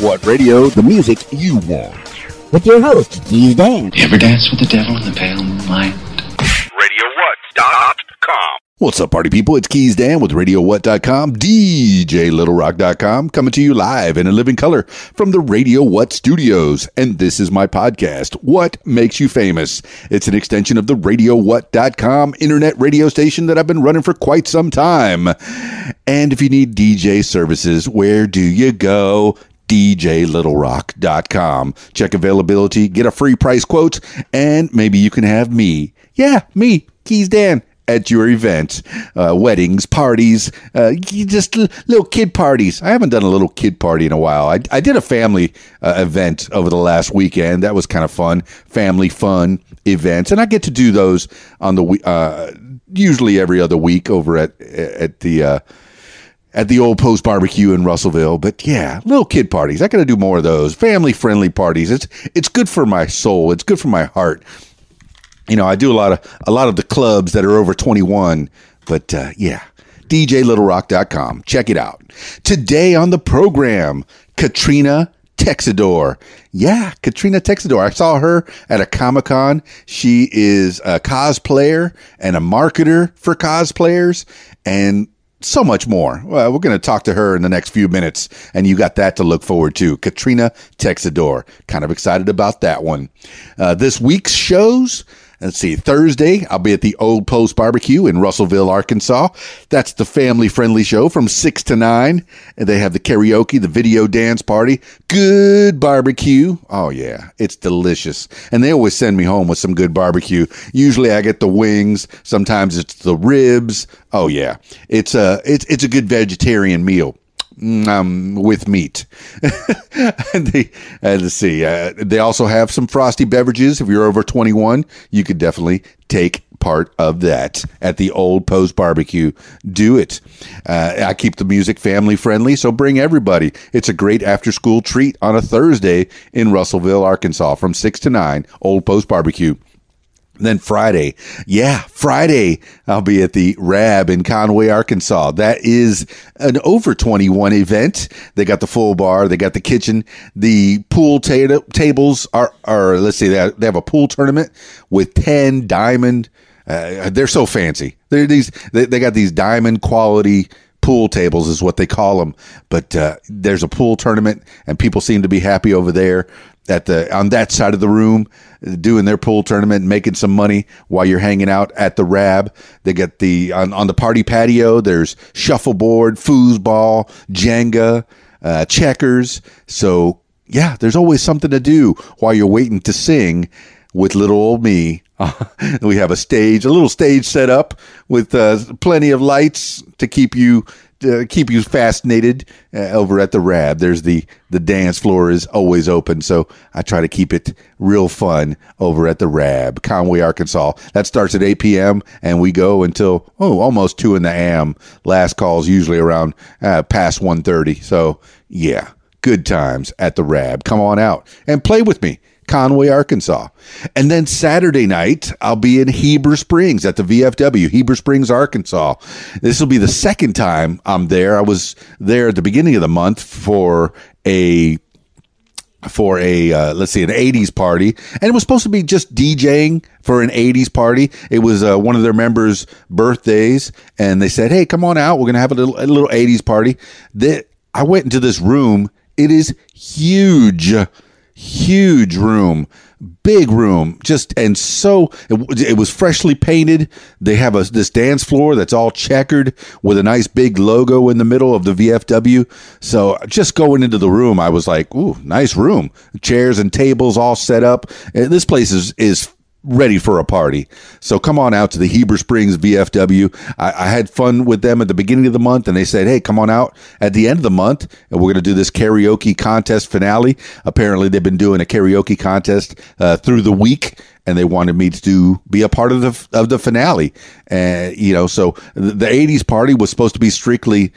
What radio? The music you want. With your host, Keys Dan. You ever dance with the devil in the pale moonlight? RadioWhat.com. What's up, party people? It's Keys Dan with RadioWhat.com, DJLittleRock.com, coming to you live in a living color from the Radio What studios. And this is my podcast, What Makes You Famous? It's an extension of the RadioWhat.com internet radio station that I've been running for quite some time. And if you need DJ services, where do you go? DJLittleRock.com. Check availability, get a free price quote, and maybe you can have me. Yeah, me, Keys Dan at your event, uh, weddings, parties, uh, just l- little kid parties. I haven't done a little kid party in a while. I, I did a family uh, event over the last weekend. That was kind of fun. Family fun events, and I get to do those on the uh, usually every other week over at at the uh, at the old post barbecue in Russellville. But yeah, little kid parties. I got to do more of those. Family friendly parties. It's it's good for my soul. It's good for my heart. You know, I do a lot of a lot of the clubs that are over 21, but uh, yeah. DJLittleRock.com. Check it out. Today on the program, Katrina Texidor. Yeah, Katrina Texidor. I saw her at a Comic Con. She is a cosplayer and a marketer for cosplayers and so much more. Well, we're going to talk to her in the next few minutes, and you got that to look forward to. Katrina Texidor. Kind of excited about that one. Uh, this week's shows. Let's see, Thursday, I'll be at the Old Post Barbecue in Russellville, Arkansas. That's the family friendly show from 6 to 9. And they have the karaoke, the video dance party, good barbecue. Oh, yeah, it's delicious. And they always send me home with some good barbecue. Usually I get the wings, sometimes it's the ribs. Oh, yeah, it's a, it's, it's a good vegetarian meal um, with meat. and they, uh, let's see, uh, they also have some frosty beverages. If you're over 21, you could definitely take part of that at the Old Post Barbecue. Do it. Uh, I keep the music family friendly, so bring everybody. It's a great after school treat on a Thursday in Russellville, Arkansas from 6 to 9, Old Post Barbecue. Then Friday, yeah, Friday, I'll be at the Rab in Conway, Arkansas. That is an over 21 event. They got the full bar, they got the kitchen, the pool ta- tables are, are, let's see, they have, a pool tournament with 10 diamond. Uh, they're so fancy. They're these, they, they got these diamond quality pool tables is what they call them. But uh, there's a pool tournament, and people seem to be happy over there at the on that side of the room doing their pool tournament making some money while you're hanging out at the rab. They get the on, on the party patio there's shuffleboard foosball jenga uh, checkers. So yeah there's always something to do while you're waiting to sing with little old me. We have a stage a little stage set up with uh, plenty of lights to keep you uh, keep you fascinated uh, over at the Rab. There's the the dance floor is always open, so I try to keep it real fun over at the Rab, Conway, Arkansas. That starts at 8 p.m. and we go until oh almost two in the a.m. Last calls usually around uh, past 1:30. So yeah, good times at the Rab. Come on out and play with me. Conway, Arkansas. And then Saturday night, I'll be in Heber Springs at the VFW, Heber Springs, Arkansas. This will be the second time I'm there. I was there at the beginning of the month for a for a uh, let's see an 80s party and it was supposed to be just DJing for an 80s party it was uh, one of their members birthdays and they said hey come on out we're going to have a little a little 80s party that I went into this room it is huge huge room big room just and so it, it, was freshly painted. They have a this dance floor that's all checkered with a nice big logo in the middle of the vfw so just going into the room i was like ooh nice room. Chairs and tables all set up. And this place is is ready for a party. So come on out to the Heber Springs VFW. I, I, had fun with them at the beginning of the month, and they said, "Hey, come on out at the end of the month, and we're going to do this karaoke contest finale." Apparently, they've been doing a karaoke contest uh, through the week. And they wanted me to be a part of the of the finale, and uh, you know, so the, the '80s party was supposed to be strictly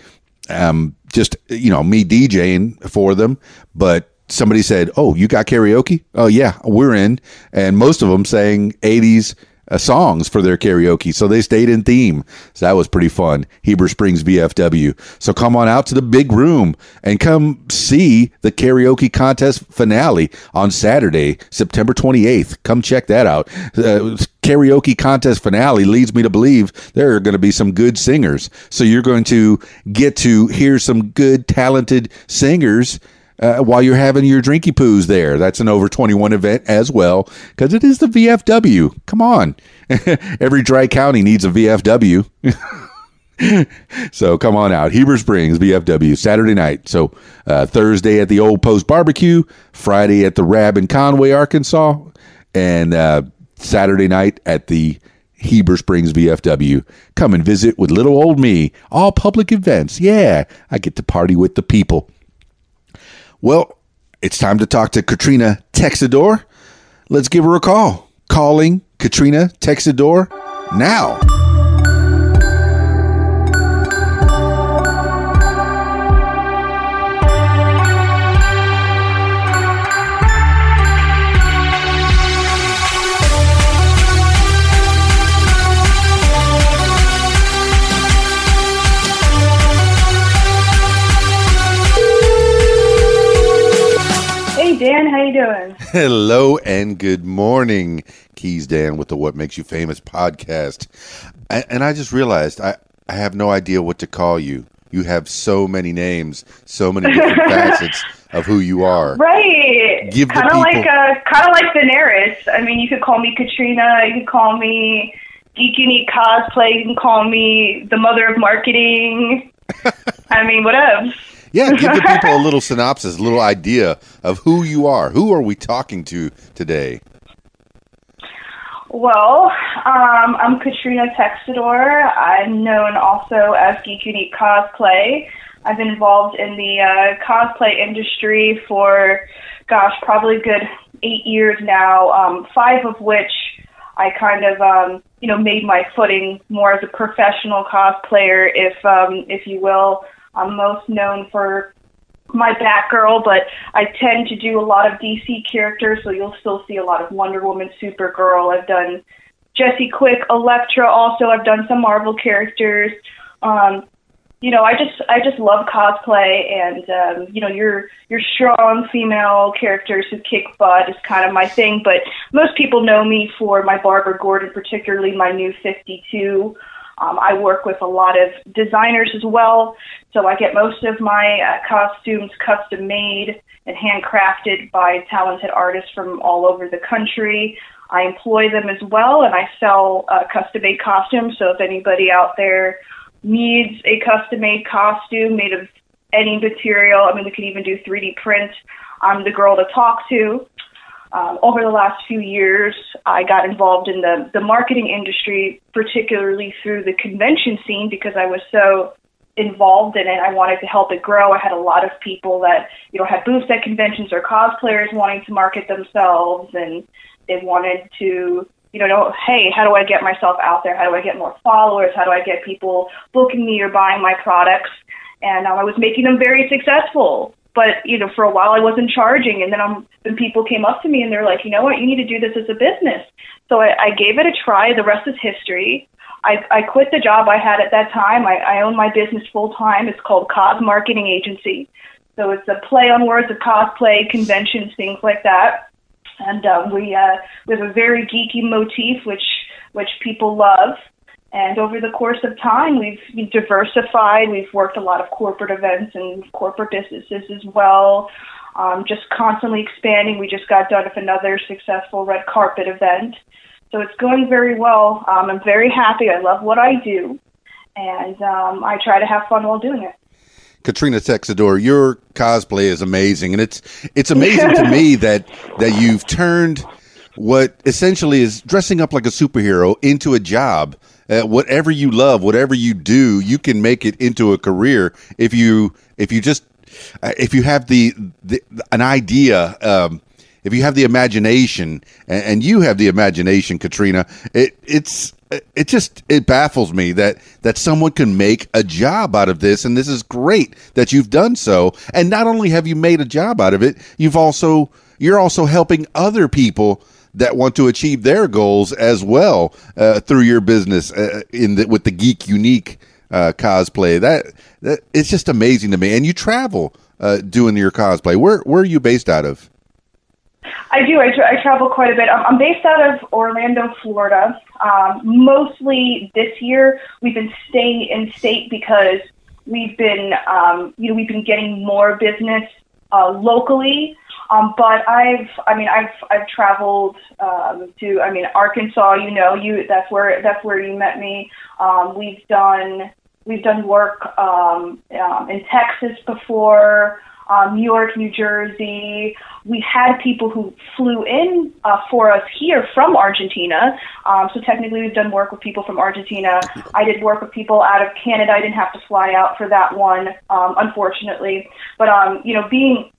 um, just you know me DJing for them, but somebody said, "Oh, you got karaoke?" Oh yeah, we're in, and most of them saying '80s uh, songs for their karaoke. So they stayed in theme. So that was pretty fun. Heber Springs VFW. So come on out to the big room and come see the karaoke contest finale on Saturday, September 28th. Come check that out. Uh, karaoke contest finale leads me to believe there are going to be some good singers. So you're going to get to hear some good, talented singers uh, while you're having your drinky poos there. That's an over 21 event as well because it is the VFW. Come on. Every dry county needs a VFW. so come on out. Heber Springs, VFW, Saturday night. So uh, Thursday at the Old Post Barbecue, Friday at the Rab in Conway, Arkansas, and uh, Saturday night at the Heber Springs VFW. Come and visit with little old me. All public events. Yeah, I get to party with the people. Well, it's time to talk to Katrina Texidor. Let's give her a call. Calling Katrina Texidor now. Dan, how you doing? Hello and good morning, Keys Dan with the What Makes You Famous podcast. And, and I just realized I, I have no idea what to call you. You have so many names, so many different facets of who you are. Right. Give the kind of people- like uh, kind of like Daenerys. I mean, you could call me Katrina. You could call me Geek Unique Cosplay. You can call me the Mother of Marketing. I mean, whatever. Yeah, give the people a little synopsis, a little idea of who you are. Who are we talking to today? Well, um, I'm Katrina Texidor. I'm known also as Geek Unique Cosplay. I've been involved in the uh, cosplay industry for, gosh, probably good eight years now. Um, five of which I kind of, um, you know, made my footing more as a professional cosplayer, if um, if you will. I'm most known for my Batgirl, but I tend to do a lot of DC characters, so you'll still see a lot of Wonder Woman, Supergirl. I've done Jesse Quick, Elektra. Also, I've done some Marvel characters. Um, you know, I just I just love cosplay, and um, you know, your your strong female characters who kick butt is kind of my thing. But most people know me for my Barbara Gordon, particularly my new 52. Um, I work with a lot of designers as well, so I get most of my uh, costumes custom made and handcrafted by talented artists from all over the country. I employ them as well, and I sell uh, custom made costumes. So if anybody out there needs a custom made costume made of any material, I mean, we can even do 3D print. I'm the girl to talk to. Um, over the last few years, I got involved in the, the marketing industry, particularly through the convention scene, because I was so involved in it. I wanted to help it grow. I had a lot of people that, you know, had booths at conventions or cosplayers wanting to market themselves and they wanted to, you know, know, hey, how do I get myself out there? How do I get more followers? How do I get people booking me or buying my products? And um, I was making them very successful. But you know, for a while I wasn't charging, and then um, then people came up to me and they're like, you know what, you need to do this as a business. So I, I gave it a try. The rest is history. I, I quit the job I had at that time. I, I own my business full time. It's called Cos Marketing Agency. So it's a play on words of cosplay, conventions, things like that. And um, we uh, we have a very geeky motif, which which people love. And over the course of time, we've diversified. We've worked a lot of corporate events and corporate businesses as well. Um, just constantly expanding. We just got done with another successful red carpet event. So it's going very well. Um, I'm very happy. I love what I do. And um, I try to have fun while doing it. Katrina Texidor, your cosplay is amazing, and it's it's amazing to me that that you've turned what essentially is dressing up like a superhero into a job. Uh, whatever you love, whatever you do, you can make it into a career if you if you just uh, if you have the, the an idea. Um, if you have the imagination, and, and you have the imagination, Katrina, it, it's it just it baffles me that that someone can make a job out of this and this is great that you've done so and not only have you made a job out of it you've also you're also helping other people that want to achieve their goals as well uh, through your business uh, in the, with the Geek Unique uh, cosplay. That, that it's just amazing to me. And you travel uh, doing your cosplay. Where where are you based out of? I do. I, tra- I travel quite a bit. I'm, I'm based out of Orlando, Florida. Um, mostly this year, we've been staying in state because we've been, um, you know, we've been getting more business uh, locally. Um, but I've, I mean, I've, I've traveled um, to, I mean, Arkansas. You know, you that's where that's where you met me. Um, we've done, we've done work um, um, in Texas before um, New York, New Jersey. We had people who flew in uh, for us here from Argentina. Um, so technically, we've done work with people from Argentina. I did work with people out of Canada. I didn't have to fly out for that one, um, unfortunately. But um, you know, being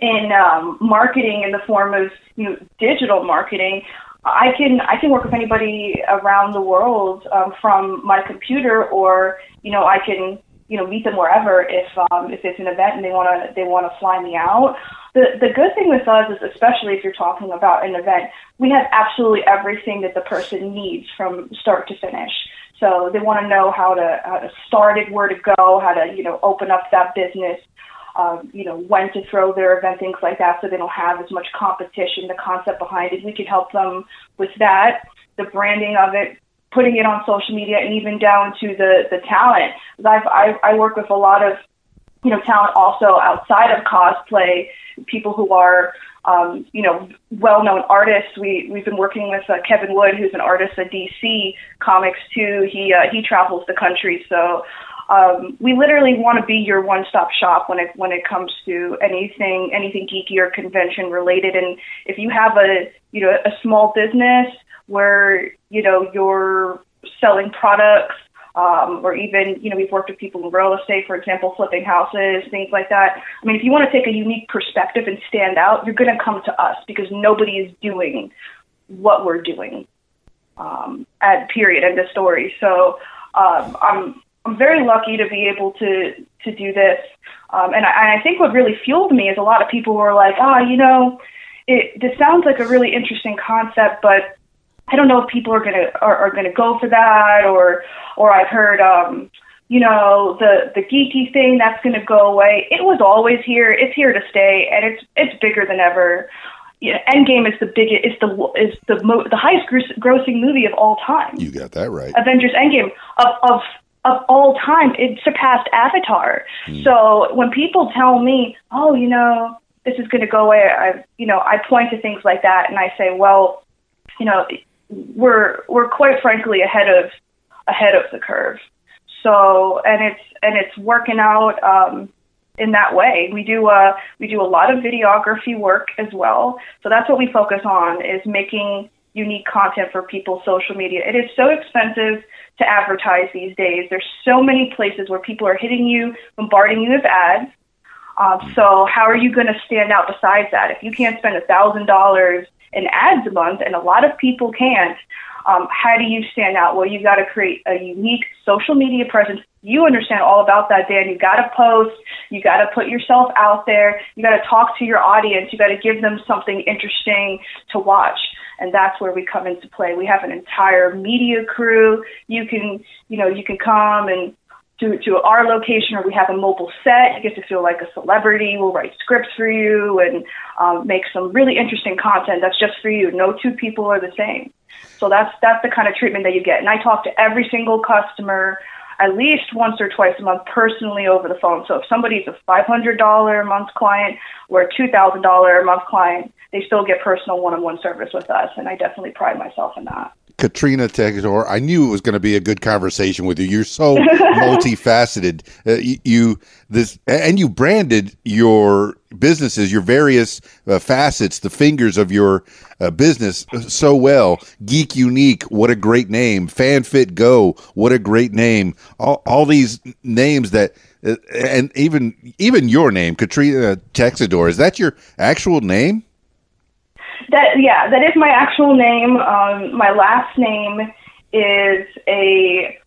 in um, marketing in the form of you know digital marketing, I can I can work with anybody around the world um, from my computer, or you know I can you know meet them wherever if um, if it's an event and they want to they want to fly me out. The the good thing with us is especially if you're talking about an event, we have absolutely everything that the person needs from start to finish. So they want to know how to how to start it, where to go, how to you know open up that business, um, you know when to throw their event, things like that, so they don't have as much competition. The concept behind it, we can help them with that. The branding of it, putting it on social media and even down to the the talent. I've I, I work with a lot of you know talent also outside of cosplay, people who are um, you know well known artists. We we've been working with uh, Kevin Wood, who's an artist at DC Comics too. He uh, he travels the country, so. Um, we literally want to be your one-stop shop when it when it comes to anything anything geeky or convention related. And if you have a you know a small business where you know you're selling products um, or even you know we've worked with people in real estate for example flipping houses things like that i mean if you want to take a unique perspective and stand out you're going to come to us because nobody is doing what we're doing um, at period end of story so um, i'm i'm very lucky to be able to to do this um, and, I, i think what really fueled me is a lot of people were like ah oh, you know it this sounds like a really interesting concept but I don't know if people are gonna are, are gonna go for that or or I've heard um you know the the geeky thing that's gonna go away. It was always here. It's here to stay, and it's it's bigger than ever. you Yeah, Endgame is the biggest is the is the mo- the highest grossing movie of all time. You got that right. Avengers Endgame of of of all time. It surpassed Avatar. Mm. So when people tell me, "Oh, you know, this is going to go away," I you know I point to things like that and I say, "Well, you know, we're we're quite frankly ahead of ahead of the curve. So and it's and it's working out um, in that way. We do uh, we do a lot of videography work as well. So that's what we focus on is making unique content for people's social media. It is so expensive to advertise these days. There's so many places where people are hitting you, bombarding you with ads. Um, so how are you going to stand out besides that? If you can't spend a thousand dollars in ads a month, and a lot of people can't. Um, how do you stand out? Well, you've got to create a unique social media presence. You understand all about that, Dan. You've got to post. You've got to put yourself out there. You've got to talk to your audience. You've got to give them something interesting to watch and that's where we come into play. We have an entire media crew. You can, you know, you can come and to, to our location or we have a mobile set. You get to feel like a celebrity. We'll write scripts for you and um, make some really interesting content that's just for you. No two people are the same. So that's that's the kind of treatment that you get. And I talk to every single customer at least once or twice a month personally over the phone. So if somebody's a $500 a month client or a $2,000 a month client, they still get personal one-on-one service with us. And I definitely pride myself in that. Katrina Texidor, I knew it was going to be a good conversation with you. You're so multifaceted. Uh, you, you, this and you branded your businesses, your various uh, facets, the fingers of your uh, business so well. Geek Unique, what a great name. FanFit Go, what a great name. All, all these names that uh, and even even your name, Katrina Texidor, is that your actual name? That yeah, that is my actual name. Um, my last name is a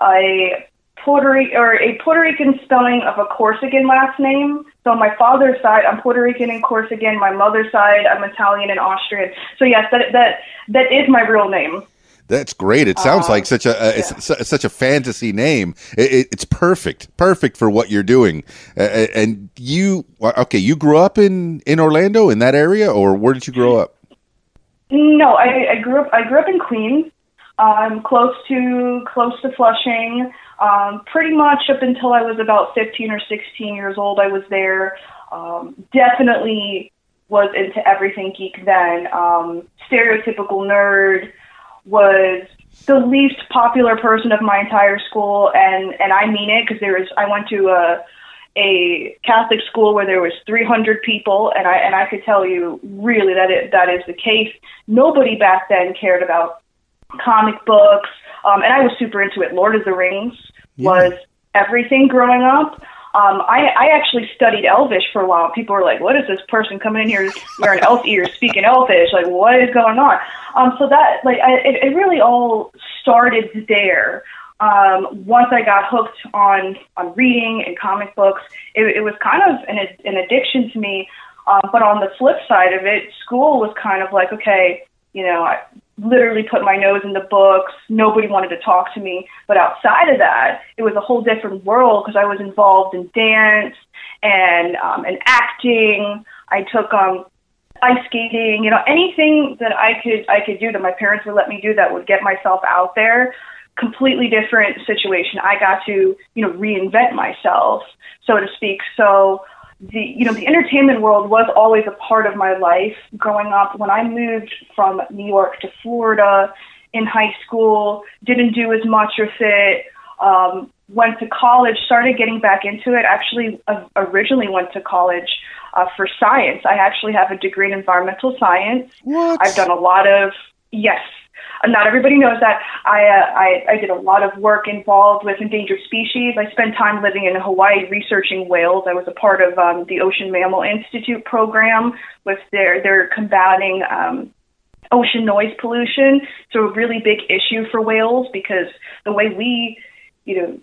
a Puerto Rican or a Puerto Rican spelling of a Corsican last name. So on my father's side, I'm Puerto Rican and Corsican. My mother's side, I'm Italian and Austrian. So yes, that that that is my real name. That's great. It sounds Um, like such a uh, it's such a fantasy name. It, it, it's perfect, perfect for what you're doing. Uh, uh, and you, okay, you grew up in in Orlando in that area, or where did you grow up? No, I, I grew up. I grew up in Queens, um, close to close to Flushing. Um, pretty much up until I was about 15 or 16 years old, I was there. Um, definitely was into everything geek then. Um, stereotypical nerd was the least popular person of my entire school, and and I mean it because there was. I went to a a Catholic school where there was 300 people, and I and I could tell you really that it, that is the case. Nobody back then cared about comic books, um, and I was super into it. Lord of the Rings was everything growing up. Um, I, I actually studied Elvish for a while. People were like, "What is this person coming in here wearing elf ears, speaking Elvish? Like, what is going on?" Um, so that like I, it, it really all started there. Um, once I got hooked on on reading and comic books, it, it was kind of an an addiction to me. Um, but on the flip side of it, school was kind of like, okay, you know, I literally put my nose in the books. Nobody wanted to talk to me. But outside of that, it was a whole different world because I was involved in dance and um, and acting. I took um, ice skating. You know, anything that I could I could do that my parents would let me do that would get myself out there. Completely different situation. I got to you know reinvent myself, so to speak. So the you know the entertainment world was always a part of my life growing up. When I moved from New York to Florida in high school, didn't do as much with it. Um, went to college, started getting back into it. Actually, uh, originally went to college uh, for science. I actually have a degree in environmental science. What? I've done a lot of yes. Not everybody knows that. I, uh, I I did a lot of work involved with endangered species. I spent time living in Hawaii researching whales. I was a part of um, the Ocean Mammal Institute program with their their combating um, ocean noise pollution. So a really big issue for whales because the way we, you know,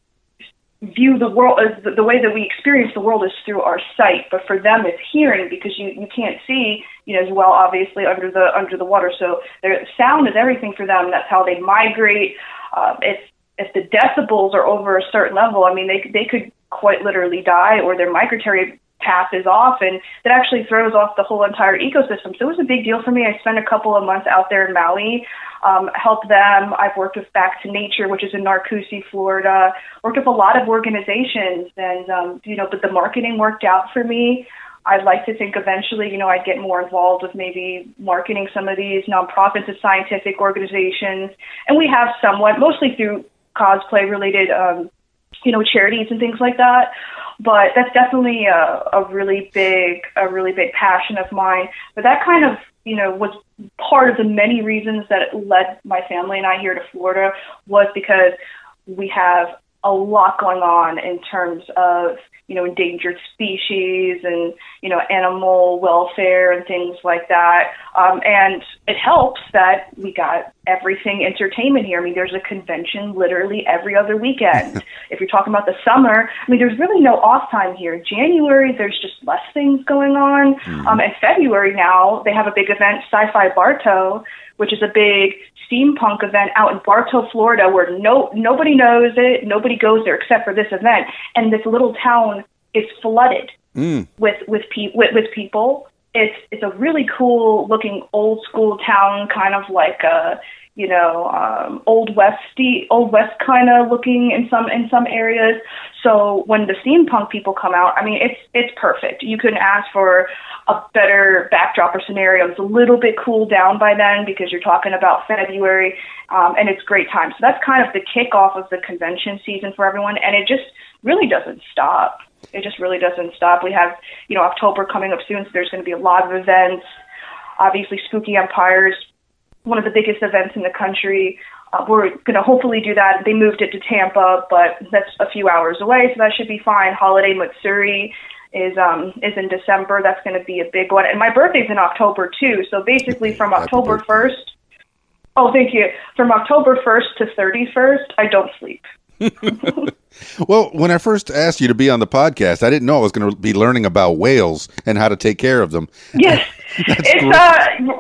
view the world the, the way that we experience the world is through our sight, but for them it's hearing because you you can't see, you know, as well obviously under the under the water. So their sound is everything for them. That's how they migrate. Uh, if if the decibels are over a certain level, I mean, they they could quite literally die, or their migratory path is off, and that actually throws off the whole entire ecosystem. So it was a big deal for me. I spent a couple of months out there in Maui, um, helped them. I've worked with Back to Nature, which is in Narcoossee, Florida. Worked with a lot of organizations, and um, you know, but the marketing worked out for me. I'd like to think eventually, you know, I'd get more involved with maybe marketing some of these nonprofits and scientific organizations, and we have somewhat, mostly through cosplay related, um, you know, charities and things like that. But that's definitely a, a really big a really big passion of mine. But that kind of you know was part of the many reasons that led my family and I here to Florida was because we have a lot going on in terms of you know endangered species and you know animal welfare and things like that. Um, and it helps that we got everything entertainment here. I mean there's a convention literally every other weekend. If you're talking about the summer i mean there's really no off time here. January there's just less things going on. Um, and february now they have a big event sci-fi bartow which is a big steampunk event out in Bartow, Florida, where no nobody knows it, nobody goes there except for this event, and this little town is flooded mm. with with, pe- with with people. It's it's a really cool looking old school town, kind of like a you know um, old westy old west kind of looking in some in some areas. So when the steampunk people come out, I mean it's it's perfect. You couldn't ask for a better backdrop or scenario. It's a little bit cooled down by then because you're talking about February, um, and it's great time. So that's kind of the kickoff of the convention season for everyone, and it just really doesn't stop. It just really doesn't stop. We have, you know, October coming up soon, so there's going to be a lot of events. Obviously, Spooky Empires, one of the biggest events in the country. Uh, we're going to hopefully do that. They moved it to Tampa, but that's a few hours away, so that should be fine. Holiday Matsuri is um is in December. That's going to be a big one, and my birthday's in October too. So basically, from Happy October birthday. first. Oh, thank you. From October first to thirty first, I don't sleep. Well, when I first asked you to be on the podcast, I didn't know I was going to be learning about whales and how to take care of them. Yes, it's uh,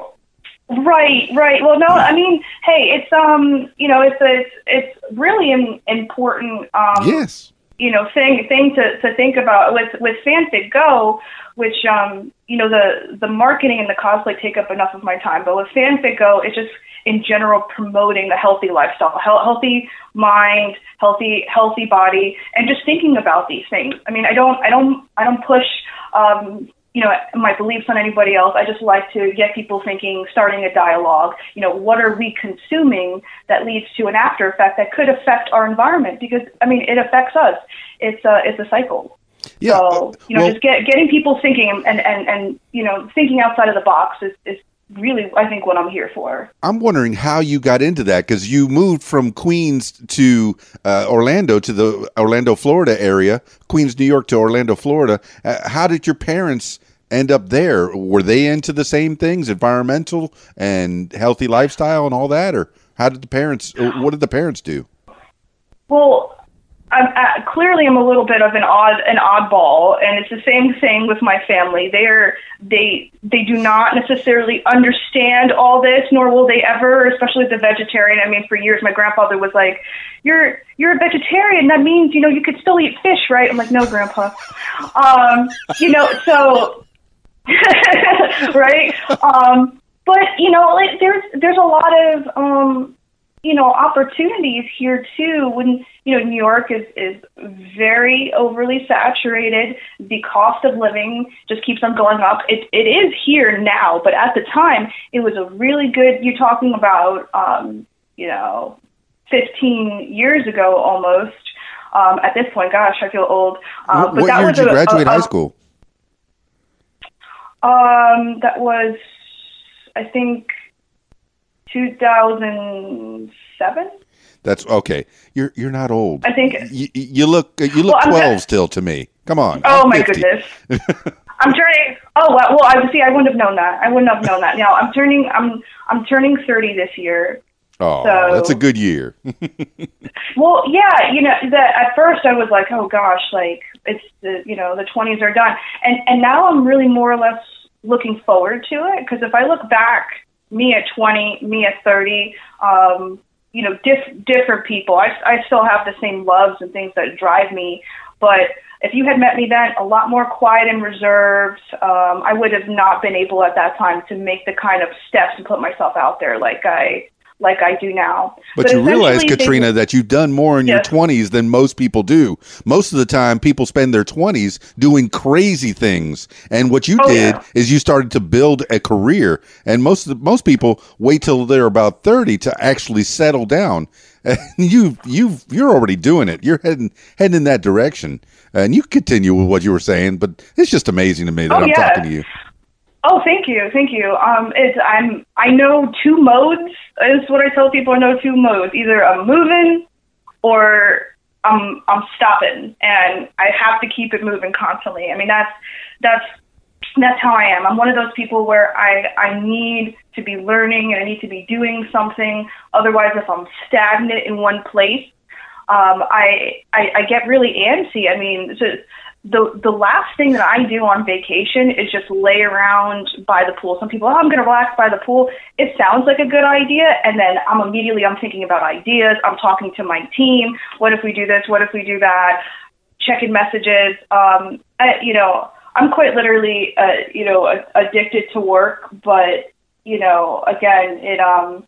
right, right. Well, no, I mean, hey, it's um, you know, it's it's it's really an important um, Yes. you know thing thing to, to think about with with FanFit Go which um you know the the marketing and the cosplay take up enough of my time but with FanFit Go it's just in general promoting the healthy lifestyle healthy mind healthy healthy body and just thinking about these things i mean i don't i don't i don't push um you know my beliefs on anybody else. I just like to get people thinking starting a dialogue. You know what are we consuming that leads to an after effect that could affect our environment? Because i mean it affects us. It's a it's a cycle. Yeah. so you know well, just get getting people thinking and and and you know thinking outside of the box is is really i think what i'm here for. I'm wondering how you got into that because you moved from Queens to uh, Orlando to the Orlando, Florida area, Queens, New York to Orlando, Florida. Uh, how did your parents end up there? Were they into the same things, environmental and healthy lifestyle and all that, or how did the parents? uh, What did the parents do? Well, I'm uh, clearly I'm a little bit of an odd an oddball, and it's the same thing with my family. They're they they do not necessarily understand all this, nor will they ever. Especially the vegetarian. I mean, for years my grandfather was like, "You're you're a vegetarian. That means you know you could still eat fish, right?" I'm like, "No, Grandpa." Um, you know, so right. Um, but you know, like there's there's a lot of um, you know opportunities here too when you know new york is is very overly saturated the cost of living just keeps on going up it it is here now but at the time it was a really good you're talking about um you know 15 years ago almost um at this point gosh i feel old um what but what that year was did you a- graduate a- high school? Um that was i think 2007 That's okay. You're you're not old. I think- you, you look you look Well, I'm twelve not- still to me. Come on. Oh I'm my 50. goodness. I'm turning. Oh well, well, I see. I wouldn't have known that. I wouldn't have known that. Now I'm turning. I'm I'm turning 30 this year. Oh, So- that's a good year. Well, yeah, you know, that at first I was like, oh gosh, like it's the you know the 20s are done, and and now I'm really more or less looking forward to it because if I look back, me at 20, me at 30, um, you know, diff- different people. I I still have the same loves and things that drive me, but if you had met me then, a lot more quiet and reserved, um, I would have not been able at that time to make the kind of steps and put myself out there like I like I do now. But, you realize, Katrina, that you've done more in your 20s than most people do. Most of the time, people spend their 20s doing crazy things. And what you Oh, did yeah. is you started to build a career. And most of the, most people wait till they're about 30 to actually settle down. And you you you're already doing it. You're heading heading in that direction. And you continue with what you were saying, but it's just amazing to me that Oh, I'm yeah. talking to you. Oh, thank you, thank you. Um, it's I'm I know two modes. Is what I tell people. I know two modes. Either I'm moving, or I'm I'm stopping, and I have to keep it moving constantly. I mean, that's that's that's how I am. I'm one of those people where I I need to be learning and I need to be doing something. Otherwise, if I'm stagnant in one place, um, I, I I get really antsy. I mean, so the the last thing that I do on vacation is just lay around by the pool. Some people, oh, I'm going to relax by the pool. It sounds like a good idea, and then I'm immediately I'm thinking about ideas. I'm talking to my team. What if we do this? What if we do that? Checking messages. Um, I, you know, I'm quite literally, uh, you know, addicted to work. But you know, again, it um,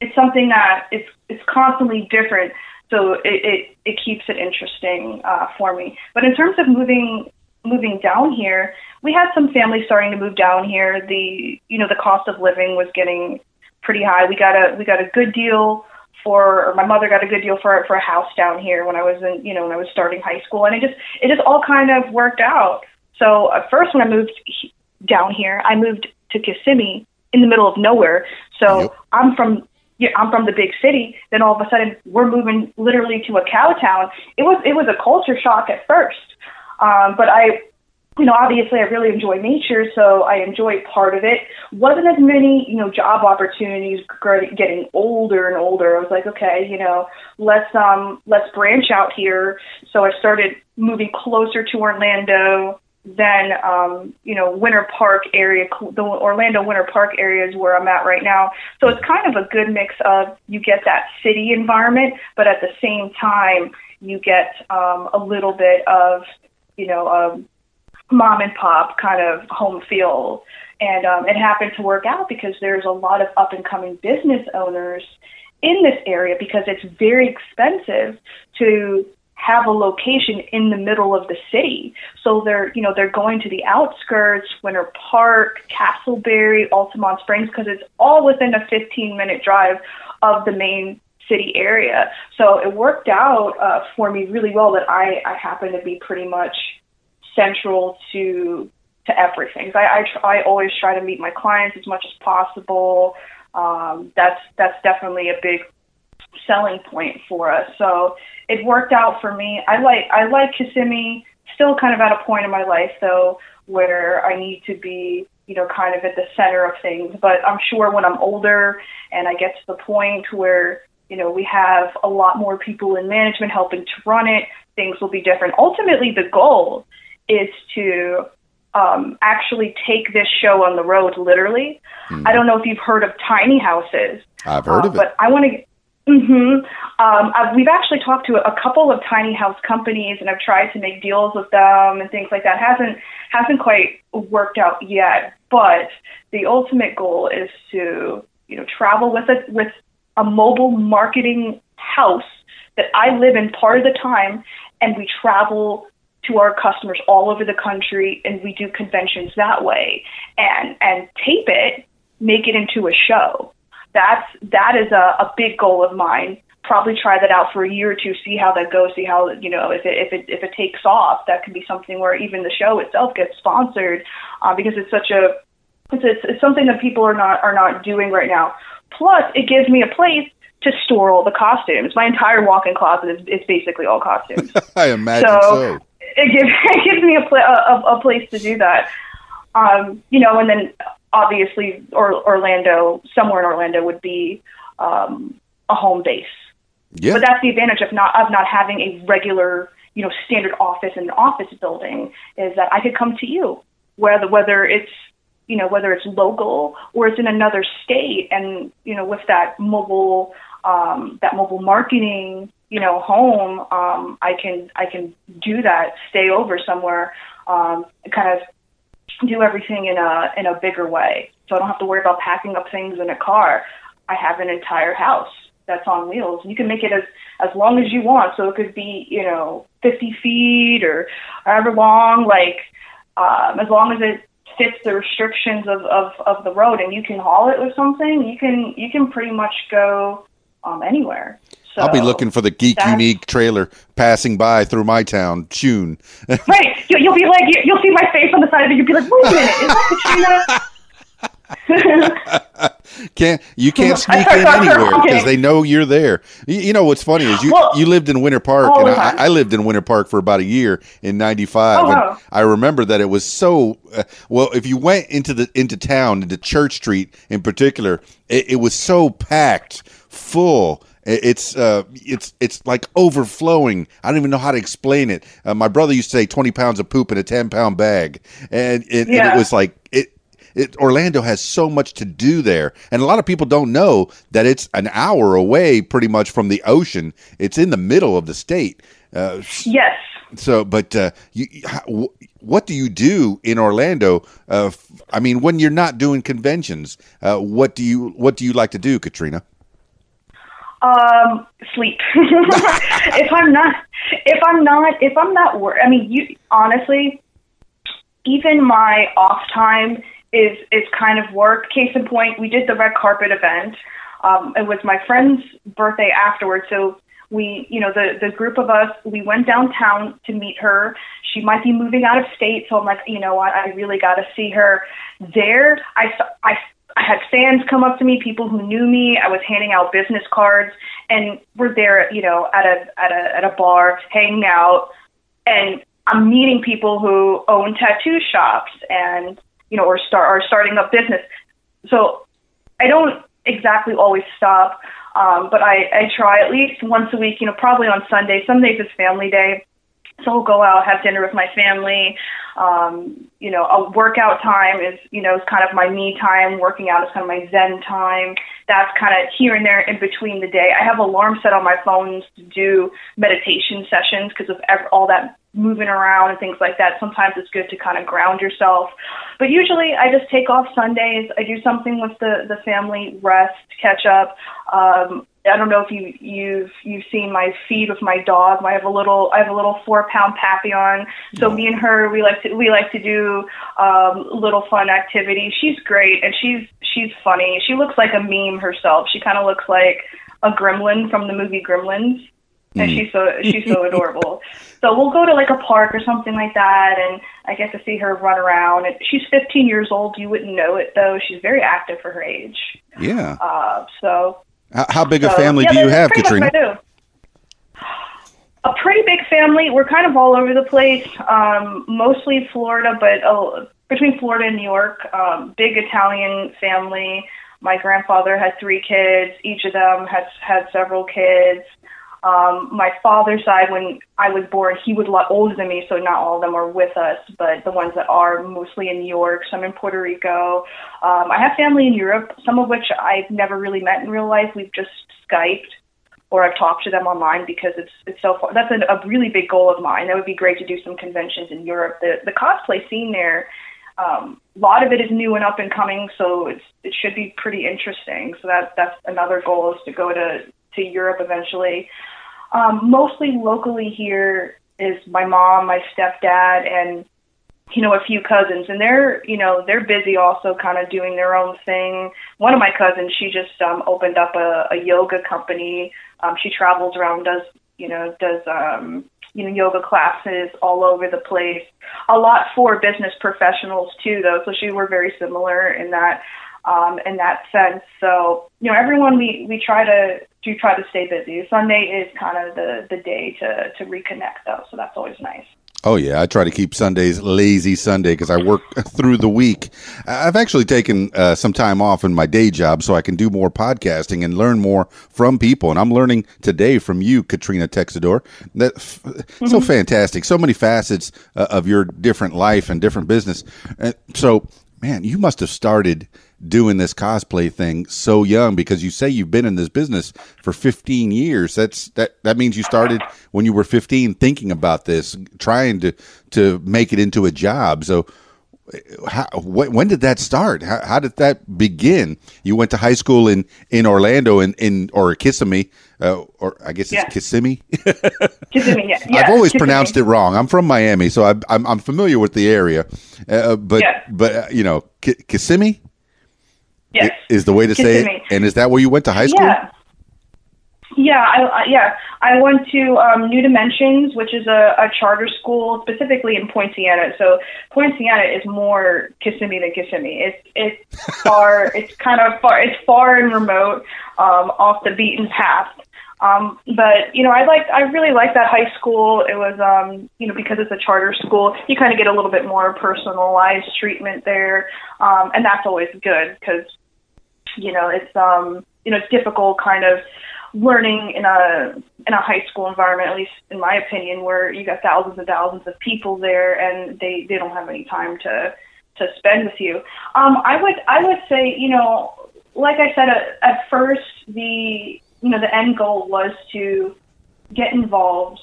it's something that it's it's constantly different so it, it, it keeps it interesting uh, for me. But in terms of moving moving down here, we had some families starting to move down here. The you know the cost of living was getting pretty high. We got a we got a good deal for or my mother got a good deal for for a house down here when I was in you know when I was starting high school, and it just it just all kind of worked out. So at first when I moved down here, I moved to Kissimmee in the middle of nowhere. So Yep. I'm from I'm from the big city. Then all of a sudden, we're moving literally to a cow town. It was it was a culture shock at first, um, but I you know, obviously I really enjoy nature, so I enjoy part of it. Wasn't as many, you know, job opportunities getting older and older. I was like, okay, you know, let's um let's branch out here. So I started moving closer to Orlando. Then, um, you know, Winter Park area, the Orlando Winter Park area is where I'm at right now. So it's kind of a good mix of you get that city environment, but at the same time you get um, a little bit of, you know, um, mom and pop kind of home feel. And um, it happened to work out because there's a lot of up and coming business owners in this area because it's very expensive to have a location in the middle of the city. So they're, you know, they're going to the outskirts, Winter Park, Casselberry, Altamonte Springs, because it's all within a 15 minute drive of the main city area. So it worked out uh, for me really well that I, I happen to be pretty much central to to everything. I I, I always try to meet my clients as much as possible. Um, that's that's definitely a big selling point for us. So it worked out for me. I like I like Kissimmee. Still kind of at a point in my life though where I need to be, you know, kind of at the center of things. But I'm sure when I'm older and I get to the point where you know we have a lot more people in management helping to run it, things will be different. Ultimately, the goal is to um, actually take this show on the road literally. Mm-hmm. I don't know if you've heard of tiny houses. I've heard uh, of it. But I want to. Mm-hmm. Um, I've, we've actually talked to a couple of tiny house companies, and I've tried to make deals with them and things like that. hasn't hasn't quite worked out yet. But the ultimate goal is to you know travel with a with a mobile marketing house that I live in part of the time, and we travel to our customers all over the country and we do conventions that way and and tape it make it into a show that's that is a, a big goal of mine probably try that out for a year or two see how that goes see how you know if it if it if it takes off that could be something where even the show itself gets sponsored uh, because it's such a it's, it's it's something that people are not are not doing right now plus it gives me a place to store all the costumes. My entire walk-in closet is, is basically all costumes. I imagine so. so it gives it gives me a, pl- a, a place to do that. Um, you know, and then obviously or, Orlando, somewhere in Orlando would be um, a home base. Yeah. But that's the advantage of not of not having a regular, you know, standard office in an office building is that I could come to you, whether whether it's you know whether it's local or it's in another state, and you know with that mobile um, that mobile marketing you know, home, um, I can I can do that, stay over somewhere, um, kind of do everything in a in a bigger way. So I don't have to worry about packing up things in a car. I have an entire house that's on wheels. You can make it as as long as you want. So it could be, you know, 50 feet or however long, like um, as long as it fits the restrictions of, of, of the road and you can haul it with something, you can you can pretty much go um, anywhere. So I'll be looking for the Geek Unique trailer passing by through my town soon. right. You, will be like, you'll see my face on the side of it. You'll be like, wait a minute, is that Katrina? can't you can't sneak in anywhere because they know you're there. You, you, know what's funny is you well, you lived in Winter Park and I, I, lived in Winter Park for about a year in '95, oh, wow. I remember that it was so uh, well. If you went into the into town into Church Street in particular, it, it was so packed, full it's uh, it's it's like overflowing. I don't even know how to explain it. Uh, my brother used to say twenty pounds of poop in a ten pound bag, and it, yeah. and it was like it. It, Orlando has so much to do there, and a lot of people don't know that it's an hour away, pretty much from the ocean. It's in the middle of the state. Uh, yes. So, but uh, you, what do you do in Orlando? Uh, I mean, when you're not doing conventions, uh, what do you what do you like to do, Katrina? Um, sleep. if I'm not, if I'm not, if I'm not work, I mean, you honestly, even my off time is is kind of work. Case in point, we did the red carpet event. Um, it was my friend's birthday afterwards, so we, you know, the the group of us, we went downtown to meet her. She might be moving out of state, so I'm like, you know what, I really got to see her. There, I I I had fans come up to me, people who knew me. I was handing out business cards, and we're there, you know, at a at a at a bar, hanging out, and I'm meeting people who own tattoo shops and you know or start are starting up business. So I don't exactly always stop, um, but I, I try at least once a week. You know, probably on Sunday. Some days it's family day, so I'll go out, have dinner with my family. Um, you know, a workout time is, you know, is kind of my me time. Working out is kind of my zen time. That's kind of here and there in between the day. I have alarm set on my phone to do meditation sessions because of ev- all that moving around and things like that. Sometimes it's good to kind of ground yourself. But usually I just take off Sundays. I do something with the, the family, rest, catch up. Um, I don't know if you you've you've seen my feed with my dog. I have a little I have a little four pound Papillon. So me and her we like to we like to do um, little fun activities. She's great and she's she's funny. She looks like a meme herself. She kind of looks like a gremlin from the movie Gremlins. And she's so she's so adorable. So we'll go to like a park or something like that, and I get to see her run around. And she's 15 years old. You wouldn't know it though. She's very active for her age. Yeah. Uh, so How, how big a family yeah, do you have, Katrina? do. A pretty big family. We're kind of all over the place. Um, mostly Florida, but uh, between Florida and New York. Um, big Italian family. My grandfather had three kids. Each of them has had several kids. Um, my father's side, when I was born, he was a lot older than me, so not all of them are with us, but the ones that are mostly in New York, some in Puerto Rico. Um, I have family in Europe, some of which I've never really met in real life. We've just Skyped or I've talked to them online because it's it's so far. That's a, a really big goal of mine. That would be great to do some conventions in Europe. The the cosplay scene there, um, a lot of it is new and up and coming, so it's it should be pretty interesting. So that that's another goal is to go to to Europe eventually. Um, mostly locally here is my mom, my stepdad, and you know, a few cousins, and they're, you know, they're busy also kind of doing their own thing. One of my cousins, she just um, opened up a, a yoga company. Um, she travels around, does, you know, does, um, you know, yoga classes all over the place. A lot for business professionals too, though. So she we're very similar in that, um, in that sense. So, you know, everyone we we try to do try to stay busy. Sunday is kind of the the day to to reconnect, though. So that's always nice. Oh yeah, I try to keep Sundays lazy Sunday because I work through the week. I've actually taken uh, some time off in my day job so I can do more podcasting and learn more from people. And I'm learning today from you, Katrina Texidor. That f- so fantastic, so many facets uh, of your different life and different business. And so, man, you must have started doing this cosplay thing so young because you say you've been in this business for 15 years. That's that that means you started when you were 15 thinking about this trying to to make it into a job. So how, wh- when did that start how, how did that begin you went to high school in in Orlando in in or Kissimmee uh, or I guess it's Yeah. Kissimmee Kissimmee, yeah. yeah I've always Kissimmee. pronounced it wrong. I'm from Miami, so I, I'm I'm familiar with the area. Uh, but Yeah. but uh, you know, Ki- Kissimmee Yes. is the way to say it. And is that where you went to high school? Yeah. Yeah, I, I yeah, I went to um, New Dimensions, which is a, a charter school specifically in Poinciana. So Poinciana is more Kissimmee than Kissimmee. It's it's far, it's kind of far, it's far and remote, um, off the beaten path. Um, but you know, I like I really liked that high school. It was, um, you know, because it's a charter school, you kind of get a little bit more personalized treatment there, um, and that's always good because you know it's um you know it's difficult kind of learning in a in a high school environment at least in my opinion where you got thousands and thousands of people there and they they don't have any time to to spend with you um i would i would say you know like i said at, at first the you know the end goal was to get involved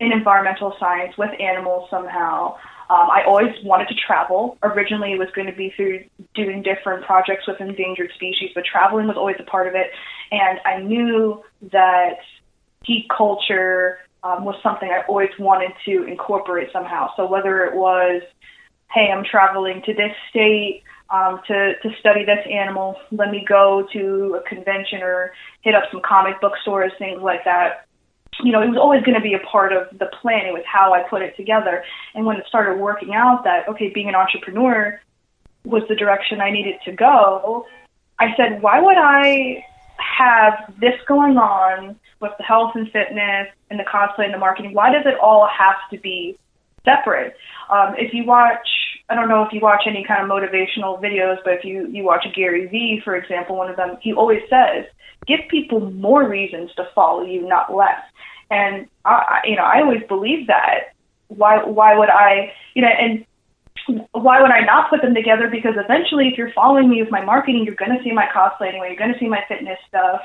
in environmental science with animals somehow. Um, I always wanted to travel. Originally, it was going to be through doing different projects with endangered species, but traveling was always a part of it. And I knew that geek culture um, was something I always wanted to incorporate somehow. So whether it was, hey, I'm traveling to this state um, to to study this animal, let me go to a convention or hit up some comic book stores, things like that you know, it was always going to be a part of the plan. It was how I put it together. And when it started working out that, okay, being an entrepreneur was the direction I needed to go, I said, why would I have this going on with the health and fitness and the cosplay and the marketing? Why does it all have to be separate. Um, if you watch, I don't know if you watch any kind of motivational videos, but if you you watch Gary Vee, for example, one of them, he always says, give people more reasons to follow you, not less. And I, you know, I always believe that. Why why would I, you know, and why would I not put them together? Because eventually, if you're following me with my marketing, you're going to see my cosplay anyway. You're going to see my fitness stuff.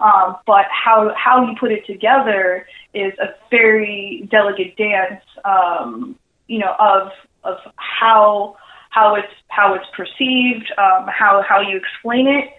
Um, but how how you put it together is a very delicate dance. Um, you know, of of how how it's how it's perceived, um, how how you explain it,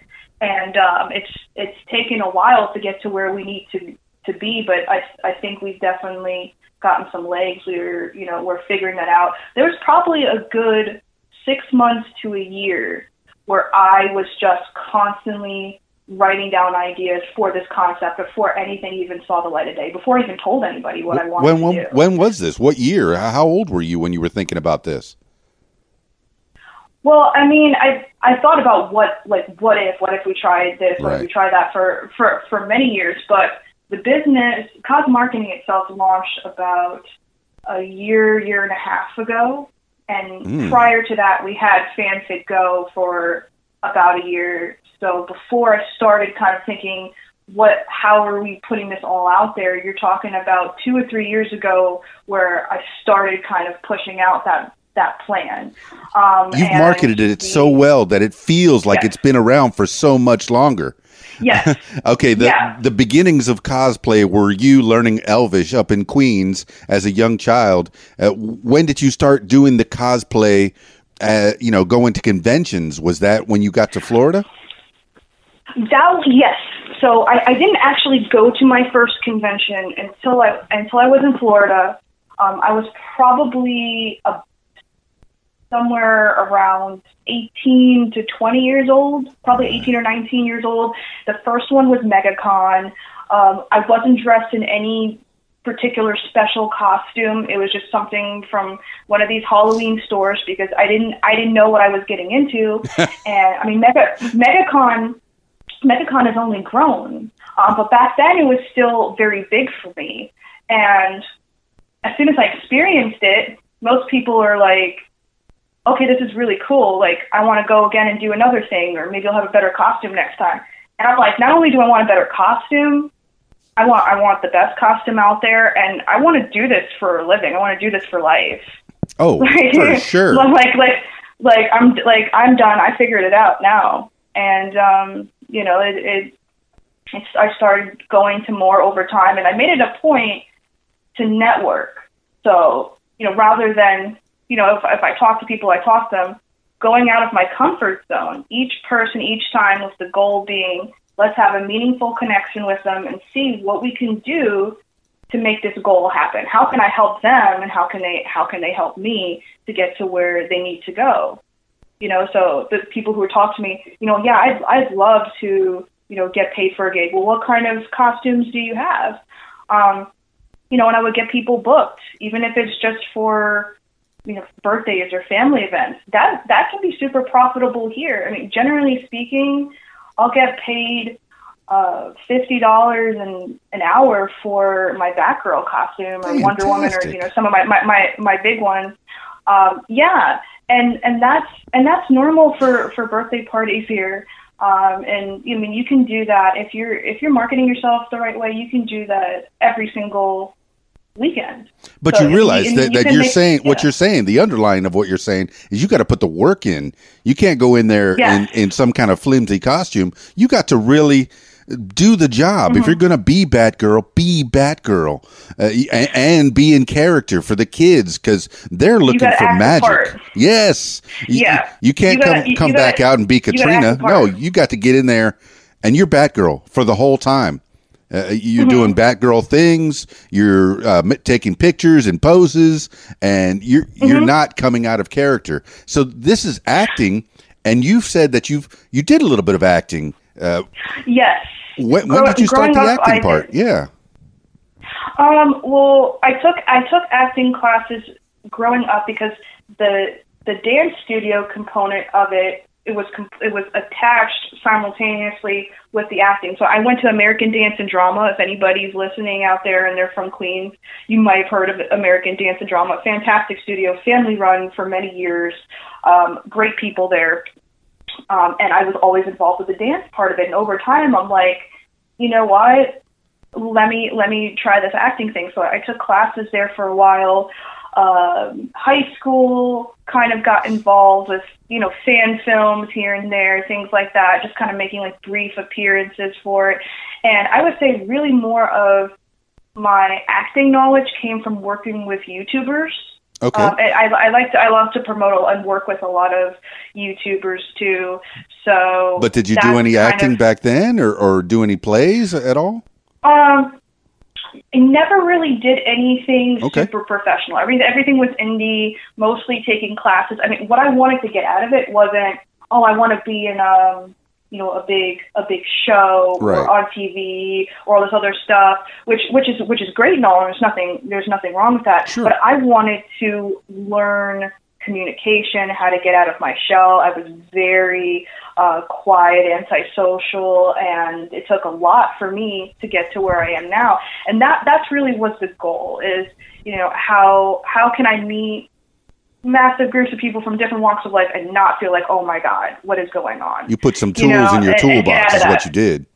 and um, it's it's taken a while to get to where we need to to be. But I I think we've definitely gotten some legs. We're you know we're figuring that out. There was probably a good six months to a year where I was just constantly writing down ideas for this concept before anything even saw the light of day, before I even told anybody what I wanted when, to when, do. when was this? What year? How old were you when you were thinking about this? Well, I mean, I I thought about what like what if what if we tried this, what if we Right. tried that for for for many years, but the business cause marketing itself launched about a year year and a half ago, and Mm. prior to that, we had FanFit Go for about a year. So before I started kind of thinking, what how are we putting this all out there? You're talking about two or three years ago, where I started kind of pushing out that that plan. Um, You've marketed it so well that it feels like Yeah. it's been around for so much longer. Yes. Okay, the Yeah. the beginnings of cosplay were you learning Elvish up in Queens as a young child. Uh, when did you start doing the cosplay? Uh, you know, going to conventions. Was that when you got to Florida? That yes. So I, I didn't actually go to my first convention until I until I was in Florida. Um, I was probably a, somewhere around 18 to 20 years old, probably 18 or 19 years old. The first one was MegaCon. Um, I wasn't dressed in any particular special costume. It was just something from one of these Halloween stores because I didn't I didn't know what I was getting into. and I mean, Mega MegaCon MegaCon has only grown, um, but back then it was still very big for me. And as soon as I experienced it, most people are like, "Okay, this is really cool. Like, I want to go again and do another thing, or maybe I'll have a better costume next time." And I'm like, not only do I want a better costume, I want I want the best costume out there, and I want to do this for a living. I want to do this for life. Oh, like, for sure. like like like I'm like I'm done. I figured it out now, and um, you know it, it it's I started going to more over time, and I made it a point to network. So you know rather than you know if if I talk to people, I talk to them. Going out of my comfort zone, each person, each time, with the goal being let's have a meaningful connection with them and see what we can do to make this goal happen. How can I help them and how can they how can they help me to get to where they need to go? You know, so the people who talk to me, you know, yeah, I'd I'd love to, you know, get paid for a gig. Well, what kind of costumes do you have? Um, you know, and I would get people booked, even if it's just for you know birthdays or family events. That that can be super profitable here. I mean, generally speaking, I'll get paid uh, fifty dollars an an hour for my Batgirl costume or Wonder Woman or you know some of my my my, my big ones. Um, yeah, and and that's and that's normal for for birthday parties here. Um, and I mean, you can do that if you're if you're marketing yourself the right way. You can do that every single weekend. But So you realize that, you that you're make- saying what you're saying, the underlying of what you're saying is you got to put the work in. You can't go in there Yeah. in, in some kind of flimsy costume. You got to really do the job. Mm-hmm. If you're going to be Batgirl, be Batgirl uh, and, and be in character for the kids because they're looking for magic. Yes. You- Yeah. You, can't gotta- come, come you back gotta- out and be gotta Katrina. No, you got to get in there and you're Batgirl for the whole time. Uh, you're Mm-hmm. doing Batgirl things. You're uh, taking pictures and poses, and you're you're Mm-hmm. not coming out of character. So this is acting, and you've said that you've you did a little bit of acting. Uh, Yes. when when Grow- did you start the up, acting I part? did. Yeah. Um, well, I took I took acting classes growing up because the the dance studio component of it it was it was attached simultaneously with the acting. So I went to American Dance and Drama. If anybody's listening out there and they're from Queens, you might have heard of American Dance and Drama. Fantastic studio, family run for many years. Um, great people there, um, and I was always involved with the dance part of it. And over time, I'm like, you know what? Let me let me try this acting thing. So I took classes there for a while um, high school, kind of got involved with, you know, fan films here and there, things like that, just kind of making like brief appearances for it. And I would say really more of my acting knowledge came from working with YouTubers. Okay. Um, I, I like to, I love to promote and work with a lot of YouTubers too. So, But did you do any acting of- back then, or, or do any plays at all? Um, I never really did anything Okay. super professional. Everything everything was indie, mostly taking classes. I mean, what I wanted to get out of it wasn't, oh, I want to be in um, you know, a big a big show Right. or on TV or all this other stuff, which which is which is great and all. And there's nothing there's nothing wrong with that. Sure. But I wanted to learn communication, how to get out of my shell. I was very uh, quiet, antisocial, and it took a lot for me to get to where I am now. And that that's really was the goal is you know how how can I meet massive groups of people from different walks of life and not feel like oh my god what is going on You put some You tools know, in your and- and toolbox, out is what you did.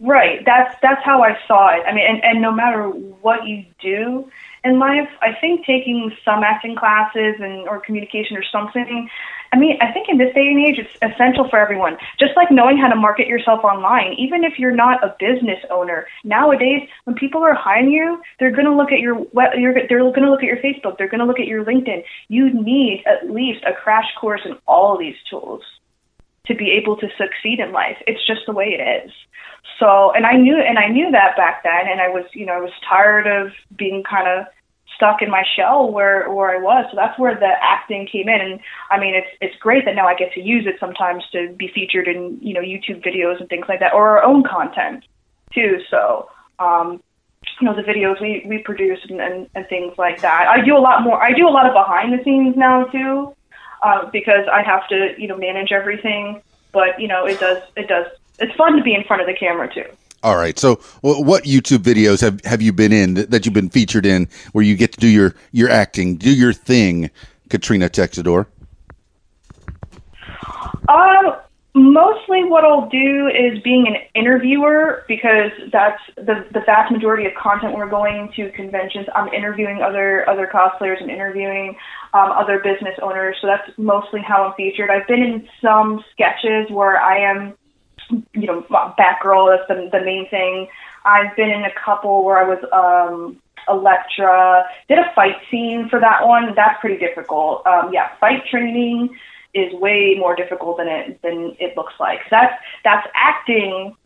Right. That's that's how I saw it. I mean, and, and no matter what you do in life, I think taking some acting classes and or communication or something. I mean, I think in this day and age, it's essential for everyone. Just like knowing how to market yourself online, even if you're not a business owner. Nowadays, when people are hiring you, they're going to look at your web, you're, they're going to look at your Facebook, they're going to look at your LinkedIn. You need at least a crash course in all of these tools to be able to succeed in life. It's just the way it is. So, and I knew, and I knew that back then, and I was, you know, I was tired of being kind of stuck in my shell where where I was. So that's where the acting came in. And I mean, it's it's great that now I get to use it sometimes to be featured in you know YouTube videos and things like that, or our own content too. So. um you know the videos we we produce and, and and things like that. I do a lot more. I do a lot of behind the scenes now too, uh, because I have to you know manage everything. But you know it does it does it's fun to be in front of the camera too. All right. So, what YouTube videos have, have you been in that, you've been featured in, where you get to do your your acting, do your thing, Katrina Texidor? Um, mostly what I'll do is being an interviewer because that's the the vast majority of content we're going to conventions. I'm interviewing other other cosplayers and interviewing um, other business owners. So that's mostly how I'm featured. I've been in some sketches where I am, you know, Batgirl. That's the the main thing. I've been in a couple where I was um, Elektra. Did a fight scene for that one. That's pretty difficult. Um, yeah, fight training is way more difficult than it than it looks like. That's that's acting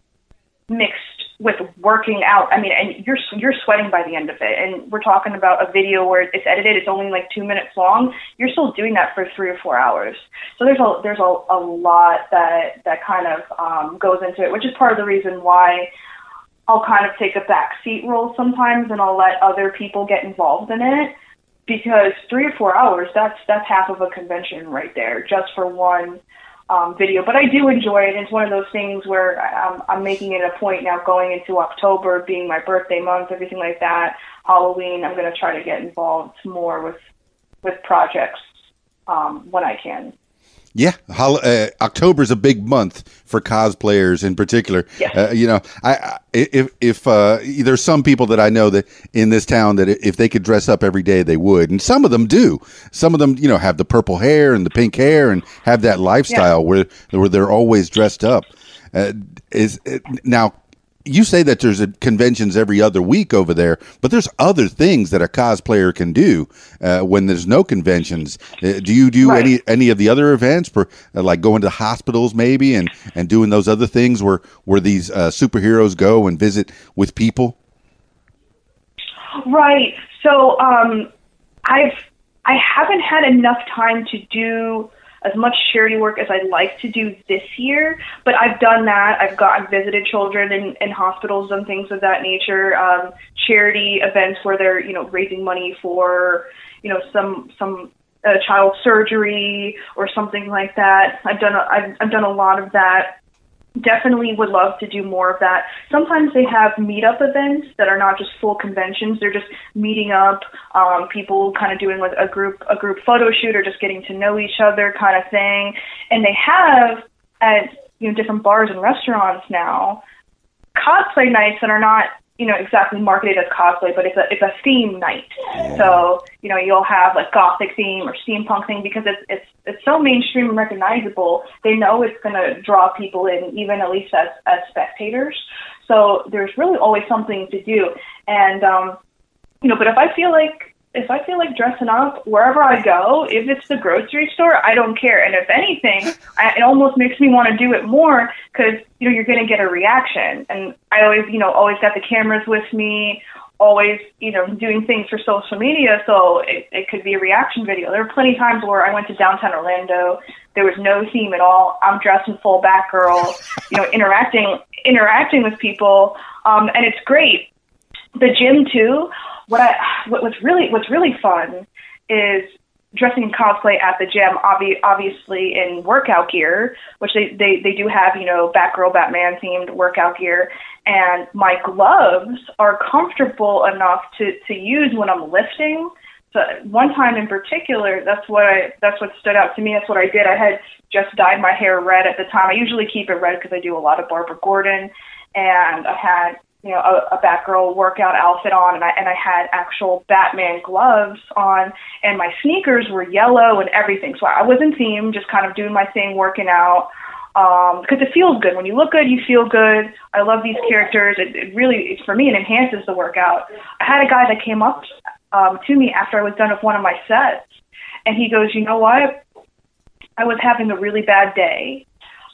mixed with working out. I mean, and you're you're sweating by the end of it. And we're talking about a video where it's edited. It's only like two minutes long. You're still doing that for three or four hours. So there's a there's a, a lot that that kind of um, goes into it, which is part of the reason why I'll kind of take a back seat role sometimes, and I'll let other people get involved in it because three or four hours that's that's half of a convention right there just for one um, video. But I do enjoy it. It's one of those things where I'm, I'm making it a point now going into October, being my birthday month, everything like that. Halloween, I'm going to try to get involved more with with projects um, when I can. Yeah, hol- uh, October's a big month for cosplayers in particular. Yes. Uh, you know, I, I if if uh, there's some people that I know that in this town that if they could dress up every day they would, and some of them do. Some of them, you know, have the purple hair and the pink hair and have that lifestyle where where they're always dressed up. Uh, is uh, now you say that there's a conventions every other week over there, but there's other things that a cosplayer can do uh, when there's no conventions. Uh, do you do Right. any any of the other events, per, uh, like going to hospitals maybe and and doing those other things where where these uh, superheroes go and visit with people? Right. So um, I've I haven't had enough time to do as much charity work as I'd like to do this year, but I've done that. I've got visited children in, in hospitals and things of that nature. Um, charity events where they're you know raising money for you know some some a child surgery or something like that. I've done a, I've, I've done a lot of that. Definitely would love to do more of that. Sometimes they have meetup events that are not just full conventions. They're just meeting up, um, people kind of doing like a group a group photo shoot or just getting to know each other kind of thing. And they have at you know different bars and restaurants now cosplay nights that are not you know exactly marketed as cosplay, but it's a it's a theme night. So you know you'll have like gothic theme or steampunk theme because it's it's it's so mainstream and recognizable. They know it's going to draw people in, even at least as as spectators. So there's really always something to do, and um, you know. But if I feel like if I feel like dressing up wherever I go, if it's the grocery store, I don't care. And if anything, I, it almost makes me want to do it more because you know you're going to get a reaction. And I always, you know, always got the cameras with me, always, you know, doing things for social media, so it, it could be a reaction video. There were plenty of times where I went to downtown Orlando. There was no theme at all. I'm dressed in full Batgirl, you know, interacting interacting with people, um, and it's great. The gym too what I what, what's really what's really fun is dressing in cosplay at the gym, obvi- obviously in workout gear, which they, they, they do have, you know, Batgirl, Batman themed workout gear. And my gloves are comfortable enough to, to use when I'm lifting. So one time in particular, that's what I, that's what stood out to me. That's what I did. I had just dyed my hair red at the time. I usually keep it red because I do a lot of Barbara Gordon. And I had you know, a, a Batgirl workout outfit on, and I and I had actual Batman gloves on, and my sneakers were yellow and everything. So I was in theme, just kind of doing my thing, working out, because um, it feels good. When you look good, you feel good. I love these characters. It, it really, for me, it enhances the workout. I had a guy that came up um, to me after I was done with one of my sets, and he goes, "You know what? I was having a really bad day.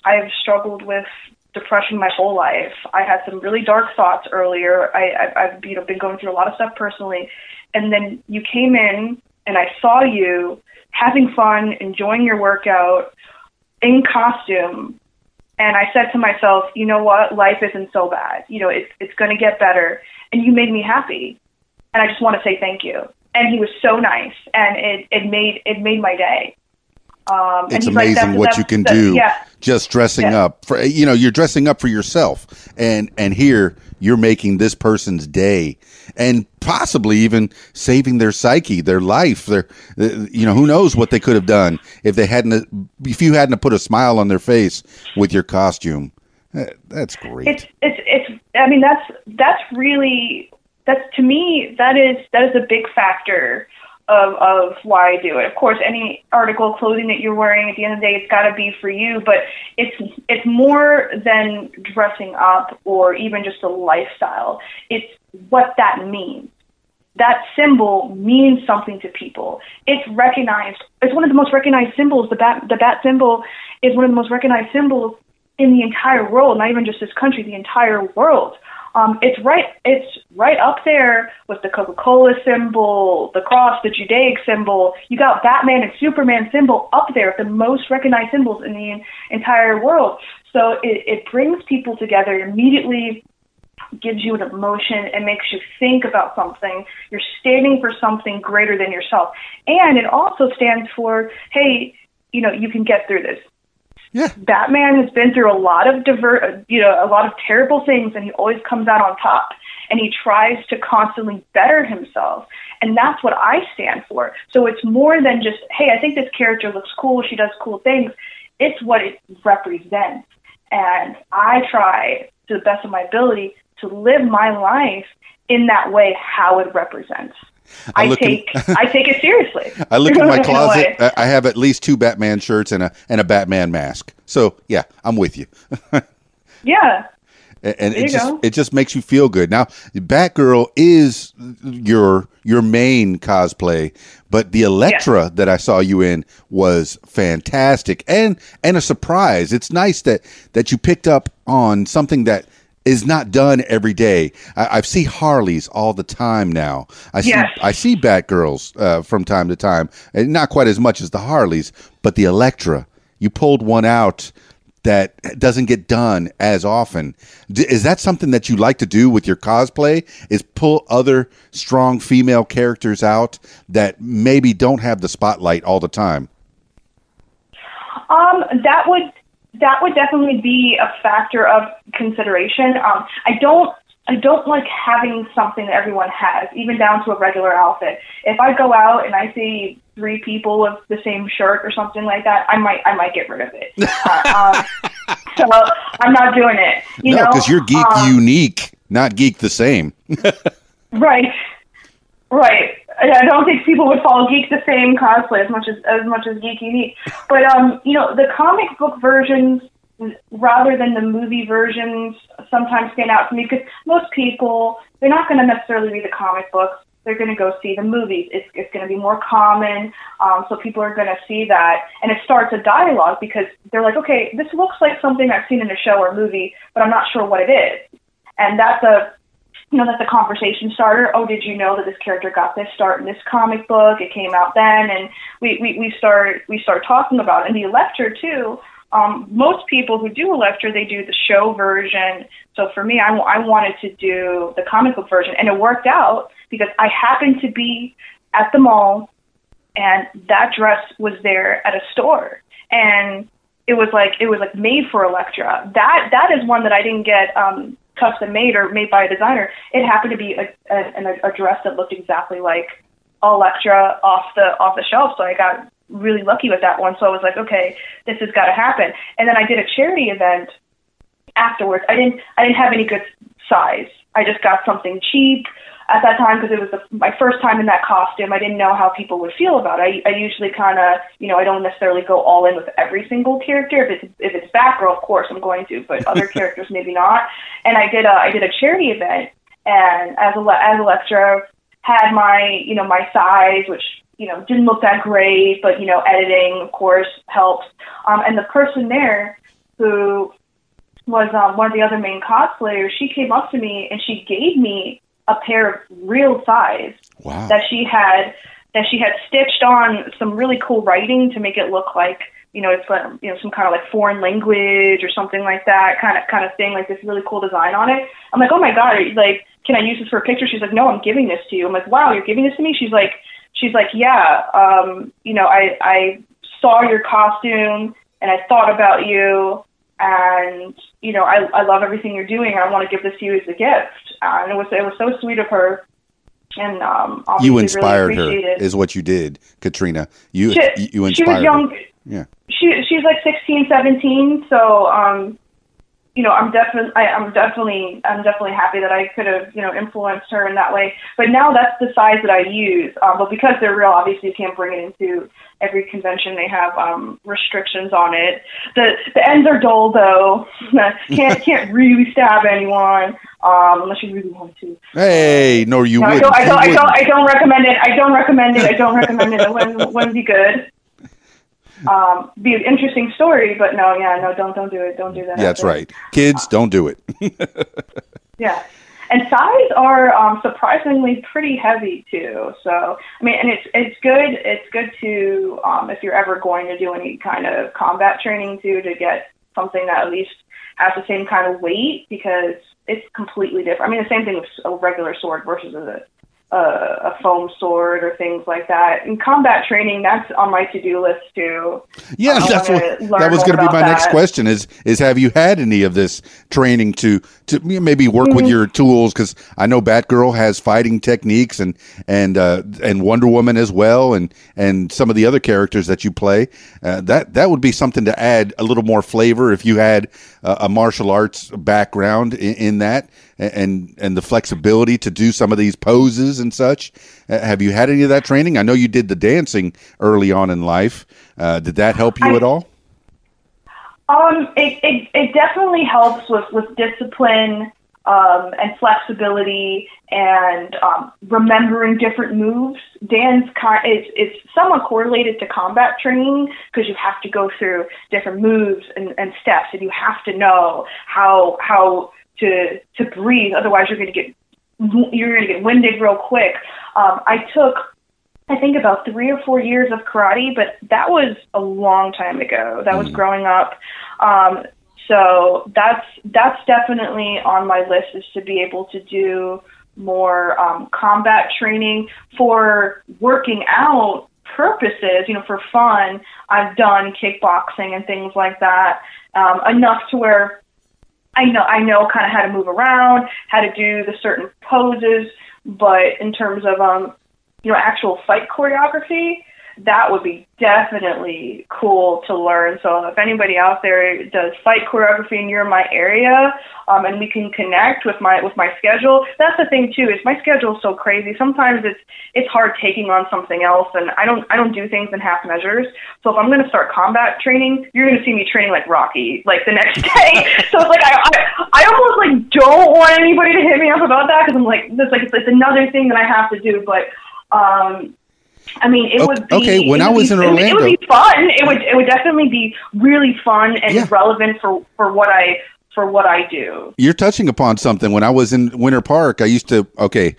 I have struggled with depression my whole life. I had some really dark thoughts earlier. I, I, I've you know been going through a lot of stuff personally, and then you came in and I saw you having fun, enjoying your workout in costume, and I said to myself, you know what, life isn't so bad. You know, it's it's going to get better, and you made me happy, and I just want to say thank you. And he was so nice, and it it made it made my day. Um, it's amazing like, what you can do yeah. just dressing yeah. up for you know you're dressing up for yourself and and here you're making this person's day and possibly even saving their psyche their life their you know who knows what they could have done if they hadn't if you hadn't put a smile on their face with your costume that's great it's it's it's i mean that's that's really that's to me that is that is a big factor of, of why I do it. Of course, any article of clothing that you're wearing, at the end of the day, it's got to be for you. But it's it's more than dressing up or even just a lifestyle. It's what that means. That symbol means something to people. It's recognized. It's one of the most recognized symbols. The bat the bat symbol is one of the most recognized symbols in the entire world. Not even just this country, the entire world. Um, it's right. It's right up there with the Coca-Cola symbol, the cross, the Judaic symbol. You got Batman and Superman symbol up there, the most recognized symbols in the entire world. So it, it brings people together. Immediately gives you an emotion and makes you think about something. You're standing for something greater than yourself, and it also stands for, hey, you know, you can get through this. Yeah. Batman has been through a lot of diver, you know, a lot of terrible things, and he always comes out on top. And he tries to constantly better himself, and that's what I stand for. So it's more than just, hey, I think this character looks cool, she does cool things. It's what it represents, and I try to the best of my ability to live my life in that way, how it represents. I, I take in, I take it seriously. I look in my closet. I have at least two Batman shirts and a and a Batman mask. So yeah, I'm with you. yeah. And, and it just go. it just makes you feel good. Now, Batgirl is your your main cosplay, but the Elektra that I saw you in was fantastic and and a surprise. It's nice that that you picked up on something that is not done every day. I, I see Harleys all the time now. I see yes. I see Batgirls uh, from time to time, and not quite as much as the Harleys, but the Elektra. You pulled one out that doesn't get done as often. D- is that something that you like to do with your cosplay? Is pull other strong female characters out that maybe don't have the spotlight all the time? Um, that would that would definitely be a factor of consideration. Um, I don't I don't like having something that everyone has, even down to a regular outfit. If I go out and I see three people with the same shirt or something like that, I might I might get rid of it. uh, um, so I'm not doing it. You no, because you're geek Um, unique, not geek the same. Right. Right. I don't think people would follow Geek the Same cosplay as much as as much as Geek. But um, you know, the comic book versions rather than the movie versions sometimes stand out to me because most people they're not going to necessarily read the comic books. They're going to go see the movies. It's it's going to be more common, um, so people are going to see that, and it starts a dialogue because they're like, okay, this looks like something I've seen in a show or movie, but I'm not sure what it is, and that's a you know, that's a conversation starter. Oh, did you know that this character got this start in this comic book? It came out then, and we we, we start we start talking about it. And the Elektra too. Um, most people who do Elektra, they do the show version. So for me, I, w- I wanted to do the comic book version, and it worked out because I happened to be at the mall, and that dress was there at a store, and it was like it was like made for Elektra. That that is one that I didn't get um, custom made or made by a designer. It happened to be a, a, a dress that looked exactly like Elektra off the off the shelf. So I got really lucky with that one. So I was like, okay, this has got to happen. And then I did a charity event afterwards. I didn't I didn't have any good sais. I just got something cheap at that time because it was the, my first time in that costume. I didn't know how people would feel about it. I, I usually kind of, you know, I don't necessarily go all in with every single character. If it's if it's Batgirl, of course I'm going to, but other characters maybe not. And I did a I did a charity event, and as a as a Elektra had my you know my sais, which you know didn't look that great, but you know editing of course helps. Um, and the person there who was um, one of the other main cosplayers, she came up to me and she gave me a pair of real sais Wow. that she had that she had stitched on some really cool writing to make it look like you know it's like you know some kind of like foreign language or something like that kind of kind of thing like this really cool design on it. I'm like oh my god like can i use this for a picture? She's like no i'm giving this to you. I'm like wow you're giving this to me? She's like she's like yeah um you know i i saw your costume and i thought about you and you know i i love everything you're doing and i want to give this to you as a gift uh, and it was it was so sweet of her and um you inspired really her, is what you did, Katrina. You she, you she was inspired. young Her. Yeah. she she's like 16 17 so um you know i'm definitely i'm definitely i'm definitely happy that i could have you know influenced her in that way but now that's the sais that i use um but because they're real obviously you can't bring it into every convention they have um restrictions on it the the ends are dull though can't can't really stab anyone um unless you really want to Hey, no, you no, I don't, I don't, I don't. I don't recommend it. I don't recommend it. I don't recommend it. It wouldn't, wouldn't be good. Um, be an interesting story, but no, yeah, no, don't, don't do it. Don't do that. Yeah, that's there. right. Kids, don't do it. Yeah, and sais are um, surprisingly pretty heavy too. So I mean, and it's it's good. It's good to um, if you're ever going to do any kind of combat training too to get something that at least has the same kind of weight because it's completely different. I mean, the same thing with a regular sword versus a a, a foam sword or things like that. In combat training, that's on my to do list too. Yeah, I that's what that was going to be my next question. Is is have you had any of this training to to maybe work Mm-hmm. with your tools? Because I know Batgirl has fighting techniques and and uh, and Wonder Woman as well, and and some of the other characters that you play. Uh, that that would be something to add a little more flavor if you had uh, a martial arts background in, in that, and and the flexibility to do some of these poses and such. Uh, have you had any of that training? I know you did the dancing early on in life. Uh, did that help you I- at all? Um, it, it, it definitely helps with, with discipline um, and flexibility and um, remembering different moves. Dance kind is is somewhat correlated to combat training because you have to go through different moves and, and steps, and you have to know how how to to breathe. Otherwise, you're going to get you're going to get winded real quick. Um, I took I think about three or four years of karate, but that was a long time ago. That was growing up. Um, So that's that's definitely on my list is to be able to do more um, combat training for working out purposes, you know, for fun. I've done kickboxing and things like that um, enough to where I know I know kind of how to move around, how to do the certain poses, but in terms of um, you know, actual fight choreography, that would be definitely cool to learn. So if anybody out there does fight choreography and you're in my area, um, and we can connect with my with my schedule, that's the thing too. Is my schedule is so crazy. Sometimes it's it's hard taking on something else, and I don't I don't do things in half measures. So if I'm going to start combat training, you're going to see me training like Rocky like the next day. so it's like I, I I almost like don't want anybody to hit me up about that because I'm like this like it's, it's another thing that I have to do, but. Um, I mean, it would be okay. When I was be, in Orlando, it would be fun. It would it would definitely be really fun and Yeah. relevant for for what I for what I do. you're touching upon something. When I was in Winter Park, I used to, okay,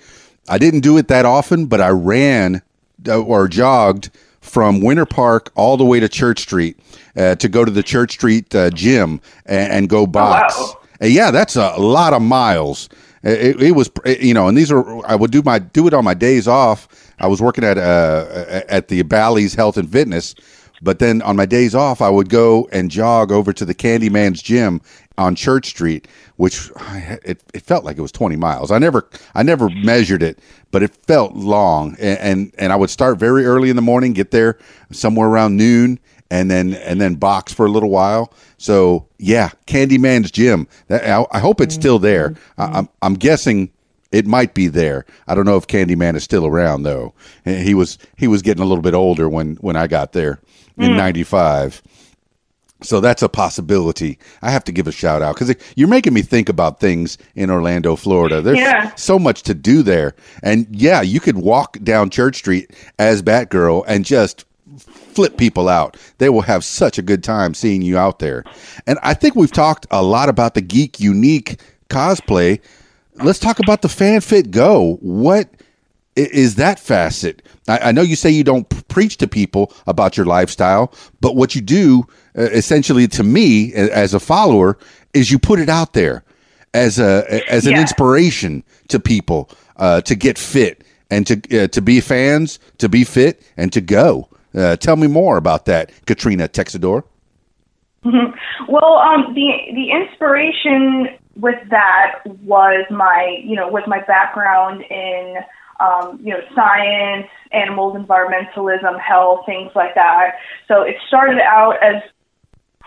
I didn't do it that often, but I ran uh, or jogged from Winter Park all the way to Church Street uh, to go to the Church Street uh, gym and, and go box. wow. Uh, yeah, that's a lot of miles. It, it was, you know, and these are I would do my do it on my days off. I was working at uh at the Bally's Health and Fitness, but then on my days off, I would go and jog over to the Candyman's gym on Church Street, which I- it, it felt like it was 20 miles. I never I never measured it, but it felt long. And, and and I would start very early in the morning, get there somewhere around noon, and then and then box for a little while. So yeah, Candyman's gym. That, I, I hope it's still there. I, I'm I'm guessing it might be there. I don't know if Candyman is still around though. He was he was getting a little bit older when when I got there in hmm. '95. So that's a possibility. I have to give a shout out because you're making me think about things in Orlando, Florida. There's Yeah. so much to do there, and yeah, you could walk down Church Street as Batgirl and just flip people out. They will have such a good time seeing you out there. And I think we've talked a lot about the geek unique cosplay. Let's talk about the FanFit Go. What is that facet? I, I know you say you don't p- preach to people about your lifestyle, but what you do, uh, essentially, to me as a follower, is you put it out there as a as an Yeah. inspiration to people uh, to get fit and to uh, to be fans, to be fit, and to go. Uh, tell me more about that, Katrina Texidor. Well, um, the the inspiration with that was my you know was my background in um, you know science, animals, environmentalism, health, things like that. So it started out as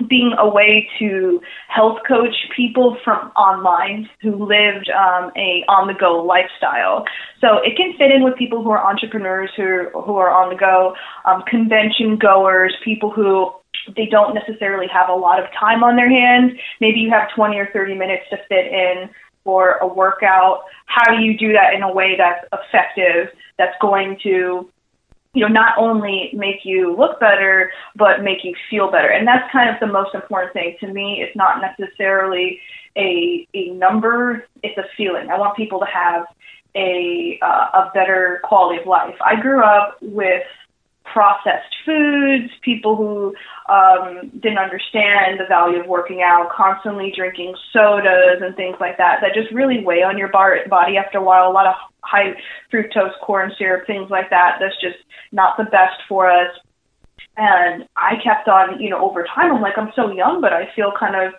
being a way to health coach people from online who lived um, a on the go lifestyle. So it can fit in with people who are entrepreneurs who who are on the go, um, convention goers, people who they don't necessarily have a lot of time on their hands. Maybe you have 20 or 30 minutes to fit in for a workout. How do you do that in a way that's effective, that's going to you know, not only make you look better, but make you feel better. And that's kind of the most important thing to me. It's not necessarily a a number; it's a feeling. I want people to have a uh, a better quality of life. I grew up with processed foods, people who um, didn't understand the value of working out, constantly drinking sodas and things like that, that just really weigh on your bar- body after a while. A lot of high fructose corn syrup, things like that, that's just not the best for us. And I kept on, you know, over time, I'm like, I'm so young, but I feel kind of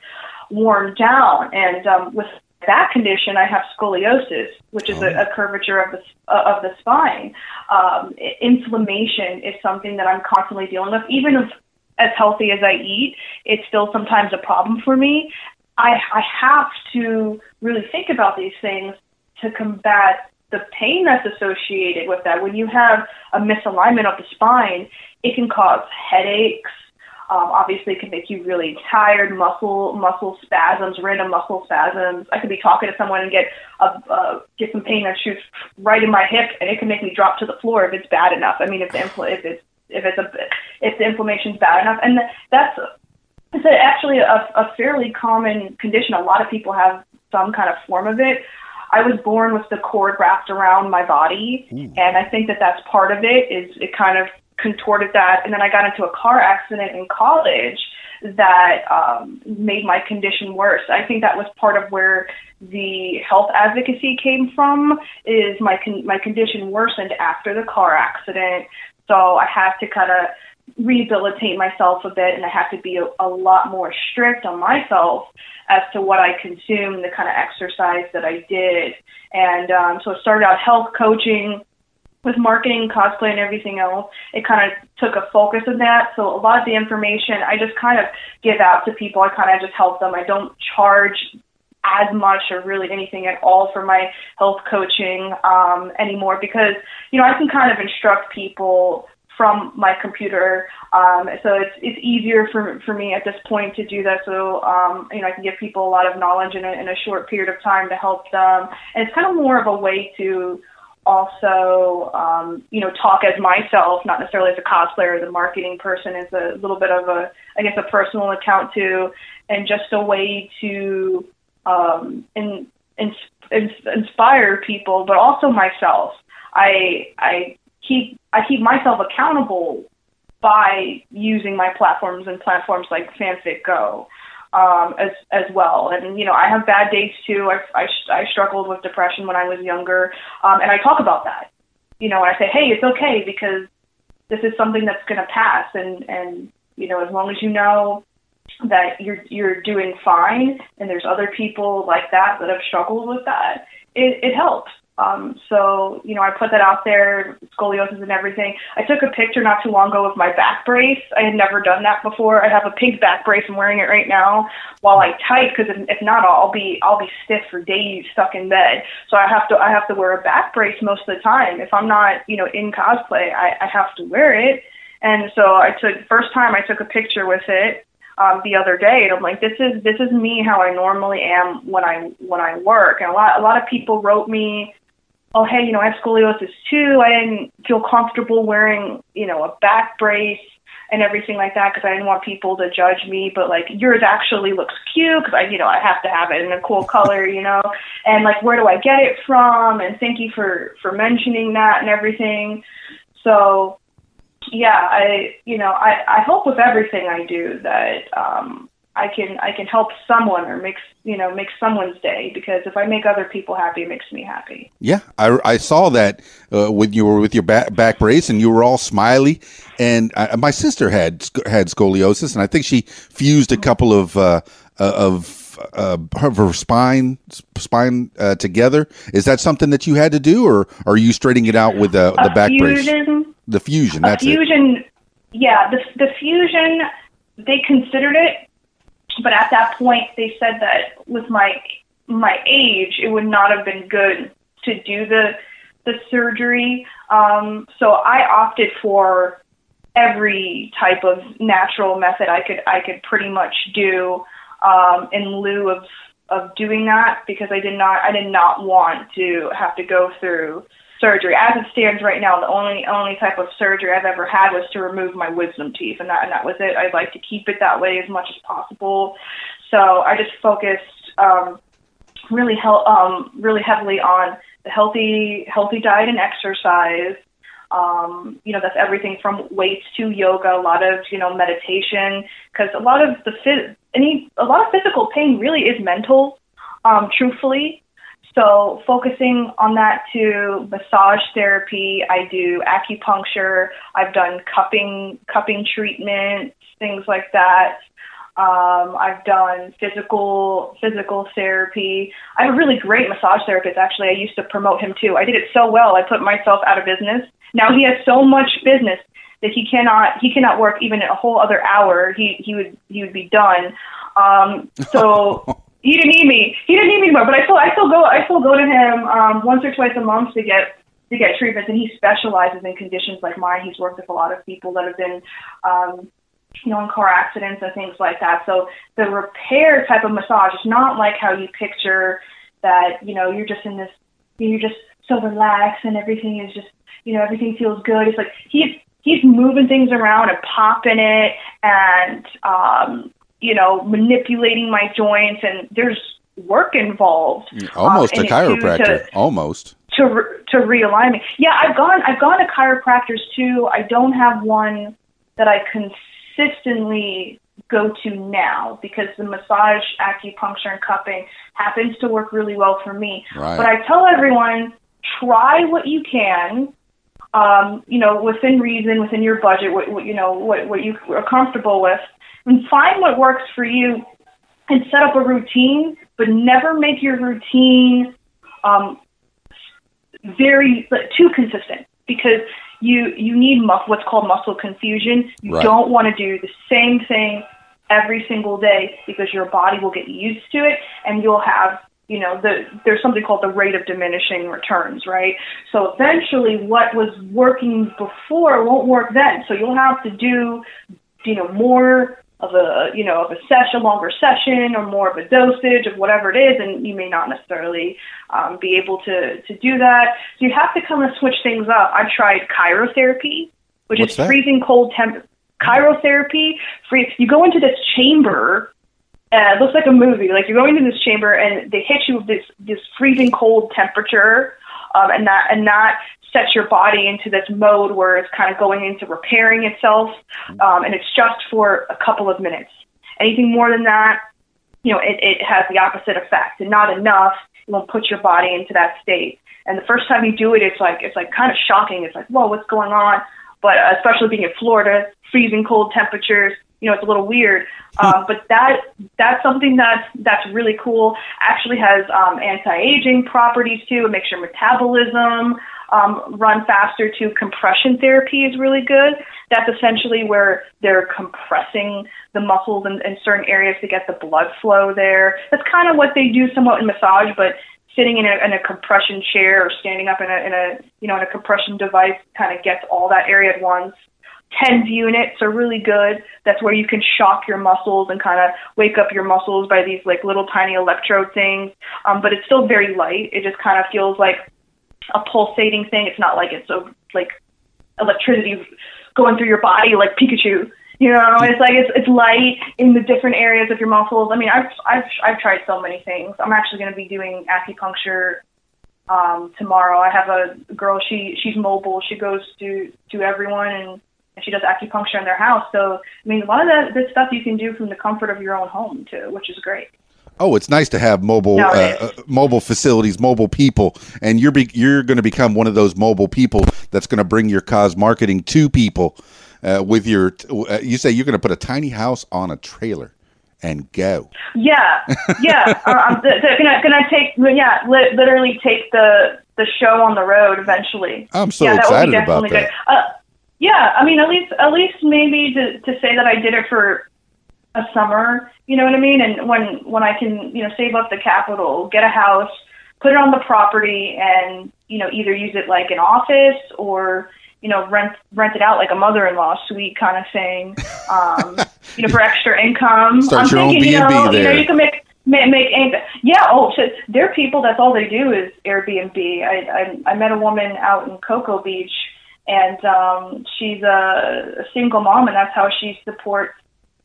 worn down. And um, with that condition, I have scoliosis, which is a, a curvature of the uh, of the spine. Um, inflammation is something that I'm constantly dealing with. Even if as healthy as I eat, it's still sometimes a problem for me. I, I have to really think about these things to combat the pain that's associated with that. When you have a misalignment of the spine, it can cause headaches. Um, obviously, it can make you really tired, muscle muscle spasms, random muscle spasms. I could be talking to someone and get a uh, get some pain that shoots right in my hip, and it can make me drop to the floor if it's bad enough. I mean, if the infl- if it's if it's a if the inflammation's bad enough, and that's it's actually a, a fairly common condition. A lot of people have some kind of form of it. I was born with the cord wrapped around my body, and I think that that's part of it. Is it kind of contorted that, and then I got into a car accident in college that um, made my condition worse. I think that was part of where the health advocacy came from. Is my con- my condition worsened after the car accident, so I had to kind of rehabilitate myself a bit, and I have to be a, a lot more strict on myself as to what I consume, the kind of exercise that I did, and um, so it started out health coaching with marketing, cosplay, and everything else, it kind of took a focus of that. So a lot of the information I just kind of give out to people. I kind of just help them. I don't charge as much or really anything at all for my health coaching um, anymore because you know I can kind of instruct people from my computer. Um, so it's it's easier for for me at this point to do that. So um, you know I can give people a lot of knowledge in a, in a short period of time to help them, and it's kind of more of a way to also, um, you know, talk as myself, not necessarily as a cosplayer or the marketing person, is a little bit of a, I guess, a personal account too, and just a way to um, in, in, in, inspire people, but also myself. I I keep I keep myself accountable by using my platforms and platforms like FanFit Go um, as as well. And you know, I have bad days too. I I, I struggled with depression when I was younger, um, and I talk about that. You know, and I say, hey, it's okay because this is something that's going to pass, and and you know, as long as you know that you're you're doing fine, and there's other people like that that have struggled with that, it, it helps. Um, so, you know, I put that out there, scoliosis and everything. I took a picture not too long ago of my back brace. I had never done that before. I have a pink back brace. I'm wearing it right now while I type because if, if not, I'll be I'll be stiff for days stuck in bed. So I have to I have to wear a back brace most of the time. If I'm not, you know, in cosplay, I, I have to wear it. And so I took first time I took a picture with it um, the other day, and I'm like, this is this is me how I normally am when I when I work. And a lot a lot of people wrote me oh, hey, you know, I have scoliosis too. I didn't feel comfortable wearing, you know, a back brace and everything like that because I didn't want people to judge me. But like yours actually looks cute because I, you know, I have to have it in a cool color, you know. And like, where do I get it from? And thank you for for mentioning that and everything. So yeah, I, you know, I I hope with everything I do that um I can I can help someone or make you know make someone's day because if I make other people happy, it makes me happy. Yeah, I, I saw that uh, when you were with your back, back brace and you were all smiley. And I, my sister had had scoliosis, and I think she fused a couple of uh, uh of uh, her spine spine uh, together. Is that something that you had to do, or are you straightening it out with the the back fusion, brace? The fusion. That's fusion. It. Yeah, the the fusion. They considered it but at that point, they said that with my my age, it would not have been good to do the the surgery. Um, so I opted for every type of natural method I could I could pretty much do um, in lieu of of doing that because I did not I did not want to have to go through surgery. As it stands right now, the only only type of surgery I've ever had was to remove my wisdom teeth, and that and that was it. I'd like to keep it that way as much as possible. So I just focused um, really hel- um, really heavily on the healthy healthy diet and exercise. Um, you know, that's everything from weights to yoga, a lot of, you know, meditation, because a lot of the phys- any, a lot of physical pain really is mental, um, truthfully. So focusing on that to massage therapy, I do acupuncture, I've done cupping cupping treatments, things like that. Um, I've done physical physical therapy. I have a really great massage therapist. Actually, I used to promote him too. I did it so well, I put myself out of business. Now he has so much business that he cannot he cannot work even a whole other hour. He he would he would be done. Um, so he didn't need me. He didn't need me anymore. But I still, I still go, I still go to him um, once or twice a month to get to get treatments. And he specializes in conditions like mine. He's worked with a lot of people that have been, um, you know, in car accidents and things like that. So the repair type of massage is not like how you picture that. You know, you're just in this, you're just so relaxed and everything is just, you know, everything feels good. It's like he's he's moving things around and popping it and um you know, manipulating my joints, and there's work involved. Almost um, a chiropractor. To, Almost to to realign me. Yeah, I've gone I've gone to chiropractors too. I don't have one that I consistently go to now because the massage, acupuncture, and cupping happens to work really well for me. Right. But I tell everyone try what you can. Um, you know, within reason, within your budget, what, what you know, what what you are comfortable with, and find what works for you, and set up a routine. But never make your routine um, very like, too consistent because you you need mus- what's called muscle confusion. You Right. don't want to do the same thing every single day because your body will get used to it and you'll have you know the there's something called the rate of diminishing returns right so eventually what was working before won't work then so you'll have to do you know more of a you know of a session longer session or more of a dosage of whatever it is and you may not necessarily um, be able to to do that so you have to kind of switch things up i've tried cryotherapy which What's is that? freezing cold temp cryotherapy free you go into this chamber uh, it looks like a movie. Like you're going into this chamber and they hit you with this this freezing cold temperature, um, and that and that sets your body into this mode where it's kind of going into repairing itself, um, and it's just for a couple of minutes. Anything more than that, you know, it, it has the opposite effect, and not enough. It won't put your body into that state. And the first time you do it, it's like it's like kind of shocking. It's like, whoa, what's going on? But uh, especially being in Florida, freezing cold temperatures, you know, it's a little weird. Um, but that that's something that's that's really cool. Actually has um, anti-aging properties too. It makes your metabolism um, run faster too. Compression therapy is really good. That's essentially where they're compressing the muscles in, in certain areas to get the blood flow there. That's kind of what they do somewhat in massage, but sitting in a, in a compression chair or standing up in a, in a you know in a compression device kind of gets all that area at once. TENS units are really good. That's where you can shock your muscles and kind of wake up your muscles by these like little tiny electrode things. Um, but it's still very light. It just kind of feels like a pulsating thing. It's not like it's a like electricity going through your body like Pikachu. You know, it's like it's it's light in the different areas of your muscles. I mean, I've I've I've tried so many things. I'm actually going to be doing acupuncture um, tomorrow. I have a girl. She she's mobile. She goes to to everyone and she does acupuncture in their house. So I mean, a lot of that this stuff you can do from the comfort of your own home too, which is great. Oh, it's nice to have mobile No, uh, uh, mobile facilities, mobile people, and you're be, you're going to become one of those mobile people that's going to bring your cause marketing to people. Uh, with your, uh, you say you're going to put a tiny house on a trailer and go. Yeah, yeah. I'm th- th- gonna gonna take yeah, li- literally take the the show on the road eventually. I'm so yeah, that excited would be about that. good. Uh, yeah, I mean, at least at least maybe to to say that I did it for a summer. You know what I mean? And when when I can you know save up the capital, get a house, put it on the property, and you know either use it like an office or you know rent rent it out like a mother-in-law suite kind of thing. Um, you know for extra income. Start I'm your own thinking, you B&B know, you know there. you can make make, make anything. Yeah. Oh, so there are people. That's all they do is Airbnb. I I, I met a woman out in Cocoa Beach, and um, she's a, single mom, and that's how she supports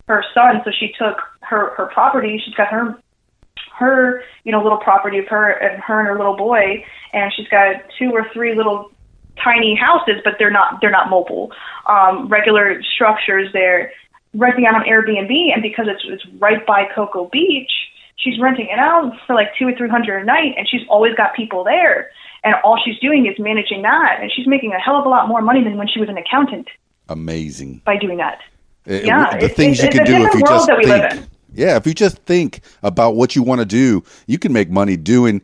her son. So she took her her property. She's got her her you know little property of her and her and her little boy, and she's got two or three little tiny houses, but they're not they're not mobile. Um, regular structures. They're renting out on Airbnb, and because it's it's right by Cocoa Beach, she's renting it out for like two or three hundred a night, and she's always got people there. And all she's doing is managing that, and she's making a hell of a lot more money than when she was an accountant Amazing. by doing that. Uh, Yeah, the things you can do if you just that we live think. in. Yeah, if you just think about what you want to do, you can make money doing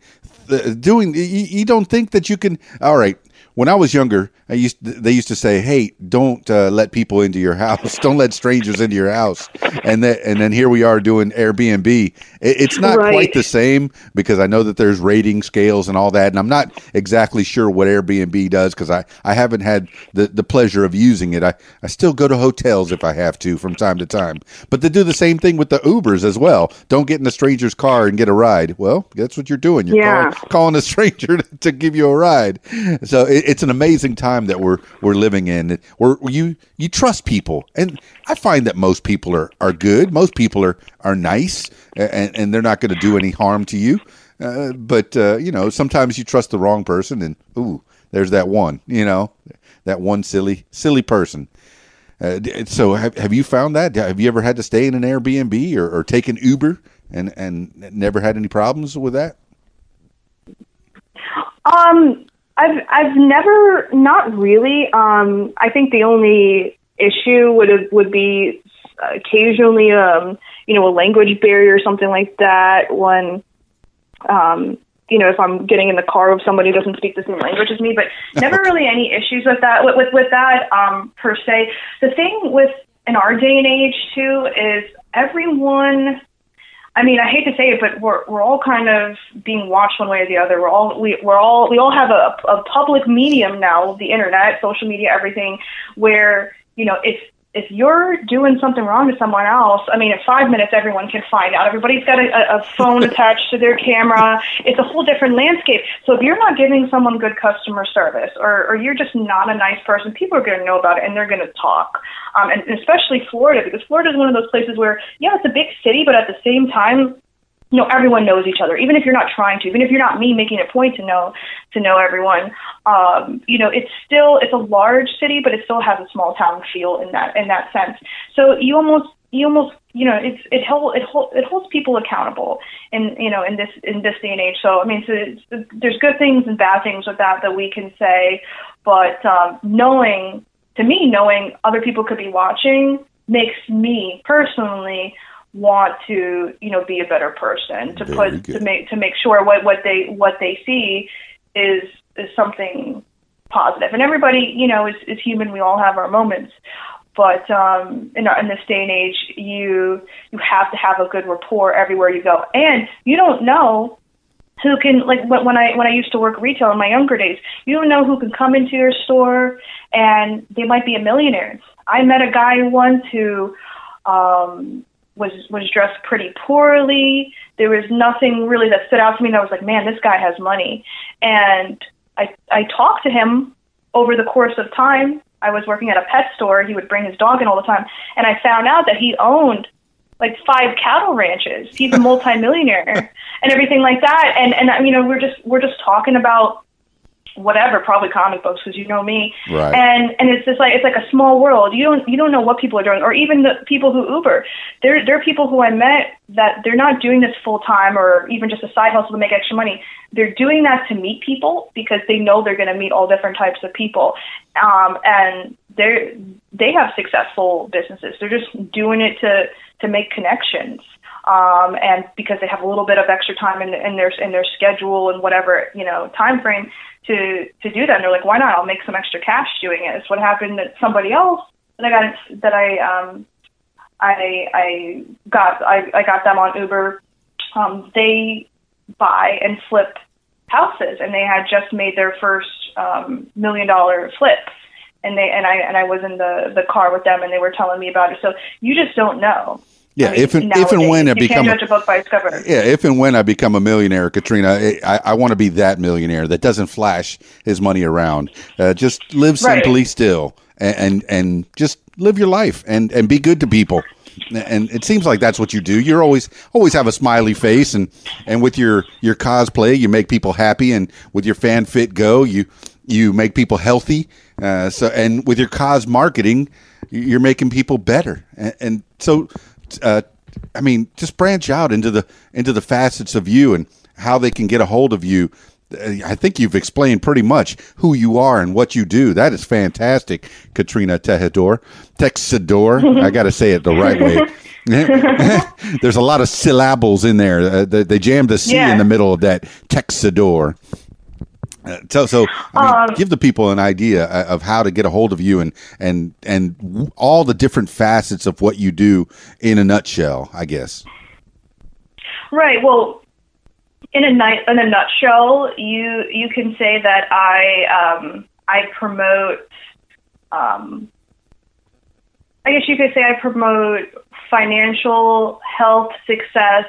doing. You, you don't think that you can. All right. When I was younger, I used they used to say, "Hey, don't uh, let people into your house. Don't let strangers into your house." And then and then here we are doing Airbnb. It, it's not Right. quite the same because I know that there's rating scales and all that, and I'm not exactly sure what Airbnb does because I, I haven't had the, the pleasure of using it. I, I still go to hotels if I have to from time to time, but they do the same thing with the Ubers as well. Don't get in a stranger's car and get a ride. Well, that's what you're doing. You're Yeah. calling, calling a stranger to, to give you a ride. So it, it's an amazing time that we're we're living in. Where you you trust people, and I find that most people are, are good. Most people are are nice, and, and they're not going to do any harm to you. Uh, but uh, you know, sometimes you trust the wrong person, and ooh, there's that one. You know, that one silly silly person. Uh, so have, have you found that? Have you ever had to stay in an Airbnb or, or take an Uber and and never had any problems with that? Um, I've I've never not really. Um, I think the only issue would would be occasionally um you know a language barrier or something like that when um you know if I'm getting in the car with somebody who doesn't speak the same language as me, but never really any issues with that with with, with that um per se. The thing with in our day and age too is everyone I mean, I hate to say it, but we're we're all kind of being watched one way or the other. We're all we we're all we all have a, a public medium now, the internet, social media, everything, where you know if if you're doing something wrong to someone else, I mean, in five minutes everyone can find out. Everybody's got a, a phone attached to their camera. It's a whole different landscape. So if you're not giving someone good customer service, or or you're just not a nice person, people are going to know about it and they're going to talk. Um, and, and especially Florida, because Florida is one of those places where, yeah, it's a big city, but at the same time, you know, everyone knows each other. Even if you're not trying to, even if you're not me making a point to know to know everyone, um, you know, it's still it's a large city, but it still has a small town feel in that in that sense. So you almost you almost you know it's it hold, it hold, it holds people accountable in you know in this in this day and age. So I mean, so there's good things and bad things with that that we can say, but um, knowing to me, knowing other people could be watching makes me personally want to, you know, be a better person to put to make to make sure what what they what they see is is something. And everybody, you know, is is human. We all have our moments. But um, in, our, in this day and age, you you have to have a good rapport everywhere you go, and you don't know who can like when when I when I used to work retail in my younger days, you don't know who can come into your store and they might be a millionaire. I met a guy once who um was was dressed pretty poorly. There was nothing really that stood out to me and I was like, Man, this guy has money and I I talked to him over the course of time. I was working at a pet store, he would bring his dog in all the time and I found out that he owned like five cattle ranches. He's a multimillionaire and everything like that. And and you know we're just we're just talking about whatever, probably comic books because you know me. Right. And and it's just like it's like a small world. You don't you don't know what people are doing, or even the people who Uber. There there are people who I met that they're not doing this full time or even just a side hustle to make extra money. They're doing that to meet people because they know they're going to meet all different types of people. Um, and they're they have successful businesses. They're just doing it to to make connections. Um, and because they have a little bit of extra time in, in their in their schedule and whatever you know time frame to to do that, and they're like, why not? I'll make some extra cash doing it. It's what happened that somebody else that I got that I um, I I got I, I got them on Uber. Um, they buy and flip houses, and they had just made their first um, million dollar flip. And they and I and I was in the the car with them, and they were telling me about it. So you just don't know. Yeah, I mean, if and, if and when I become a, a book by its cover. yeah, if and when I become a millionaire, Katrina, I, I, want to be that millionaire that doesn't flash his money around. Uh, just live Right. simply still, and, and and just live your life and and be good to people. And it seems like that's what you do. You're always always have a smiley face, and and with your your cosplay, you make people happy, and with your FanFit Go, you you make people healthy. Uh, so and with your cos marketing, you're making people better. And, and so, uh, I mean, just branch out into the into the facets of you and how they can get a hold of you. Uh, I think you've explained pretty much who you are and what you do. That is fantastic, Katrina Tejador. Texidor. I got to say it the right way. There's a lot of syllables in there. Uh, they, they jammed the C Yeah. in the middle of that. Texidor. Uh, so, so I mean, give the people an idea uh, of how to get a hold of you and and and all the different facets of what you do in a nutshell. I guess. Right. Well, in a night in a nutshell, you you can say that I um, I promote. Um, I guess you could say I promote financial health, success,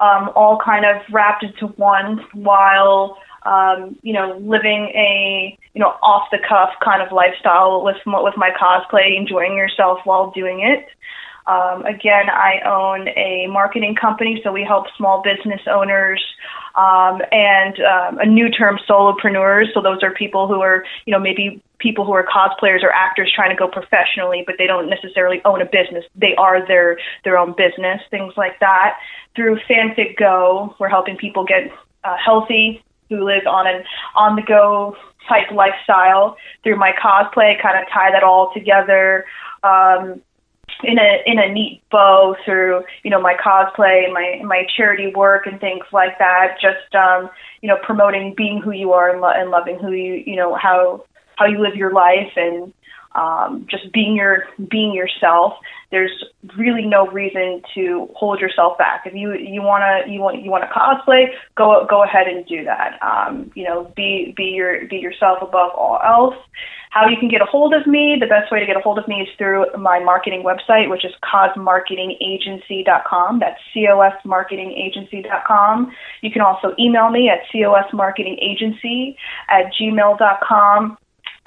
um, all kind of wrapped into one, while um, you know living a you know off the cuff kind of lifestyle with with my cosplay, enjoying yourself while doing it. Um, again, I own a marketing company, so we help small business owners um, and um, a new term, solopreneurs. So those are people who are, you know, maybe people who are cosplayers or actors trying to go professionally, but they don't necessarily own a business. They are their their own business, things like that. Through FanFit Go, we're helping people get uh, healthy who live on an on the go type lifestyle. Through my cosplay, kind of tie that all together. Um, in a in a neat bow through you know my cosplay, my my charity work and things like that. Just um, you know promoting being who you are and, lo- and loving who you you know how how you live your life and um, just being your being yourself. There's really no reason to hold yourself back. If you you wanna you want you want to cosplay, go go ahead and do that. Um, you know, be be your be yourself above all else. How you can get a hold of me? The best way to get a hold of me is through my marketing website, which is cosmarketingagency.com. That's cosmarketingagency.com. You can also email me at cosmarketingagency at gmail.com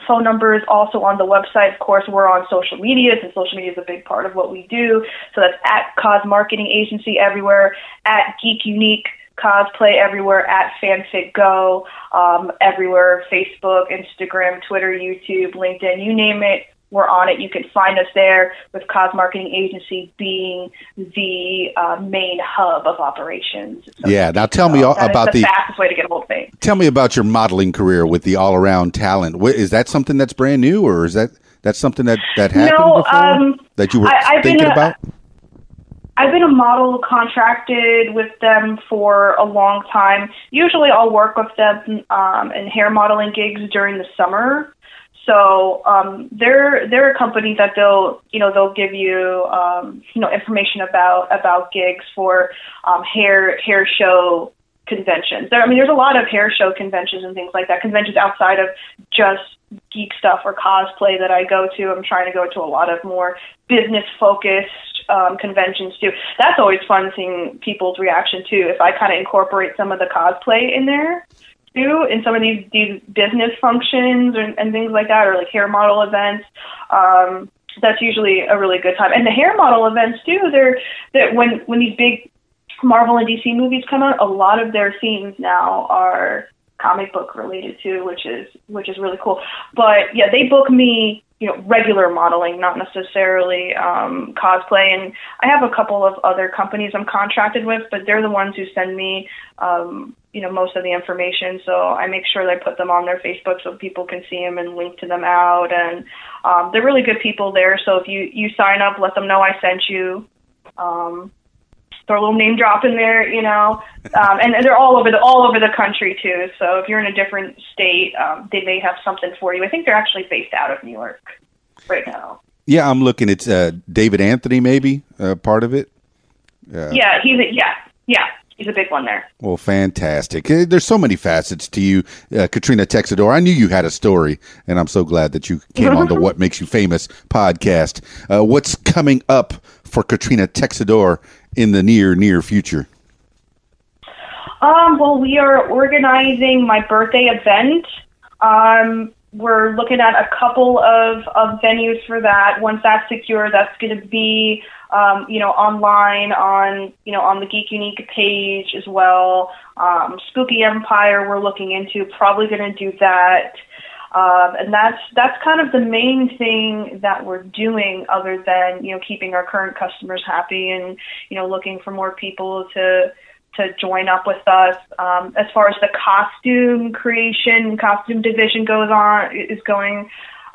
phone number is also on the website. Of course, we're on social media, and social media is a big part of what we do. So that's at Cos Marketing Agency everywhere, at Geek Unique Cosplay everywhere, at FanFit Go um, everywhere, Facebook, Instagram, Twitter, YouTube, LinkedIn, you name it we're on it. You can find us there with Cos Marketing Agency being the uh, main hub of operations. So yeah. Now tell me all, about the, the fastest way to get a hold of me. Tell me about your modeling career with the all around talent. Is that something that's brand new, or is that that's something that that happened no, before um, that you were I, thinking a, about? I've been a model contracted with them for a long time. Usually, I'll work with them um, in hair modeling gigs during the summer. So um, they're they're a company that they'll you know they'll give you um, you know information about about gigs for um, hair hair show conventions. There, I mean, there's a lot of hair show conventions and things like that. Conventions outside of just geek stuff or cosplay that I go to. I'm trying to go to a lot of more business focused um, conventions too. That's always fun seeing people's reaction too. If I kind of incorporate some of the cosplay in there, too in some of these these business functions and, and things like that, or like hair model events. Um, that's usually a really good time. And the hair model events too. They're that when when these big Marvel and DC movies come out, a lot of their themes now are comic book related too, which is which is really cool. But yeah, they book me you know regular modeling, not necessarily um, cosplay. And I have a couple of other companies I'm contracted with, but they're the ones who send me um, you know most of the information. So I make sure that I put them on their Facebook so people can see them and link to them out. And um, they're really good people there. So if you you sign up, let them know I sent you. Um, throw a little name drop in there, you know, um, and, and they're all over the all over the country too. So if you're in a different state, um, they may have something for you. I think they're actually based out of New York right now. Yeah, I'm looking. at uh, David Anthony, maybe uh, part of it. Uh, yeah, he's a, yeah, yeah. He's a big one there. Well, fantastic. Eh, there's so many facets to you, uh, Katrina Texidor. I knew you had a story, and I'm so glad that you came on the What Makes You Famous podcast. Uh, what's coming up for Katrina Texidor in the near, near future? Um, well, we are organizing my birthday event. Um, we're looking at a couple of, of venues for that. Once that's secure, that's going to be, um, you know, online on, you know, on the Geek Unique page as well. Um, Spooky Empire, we're looking into. Probably going to do that. Um, and that's that's kind of the main thing that we're doing, other than you know keeping our current customers happy and you know looking for more people to to join up with us. Um, as far as the costume creation, costume division goes on is going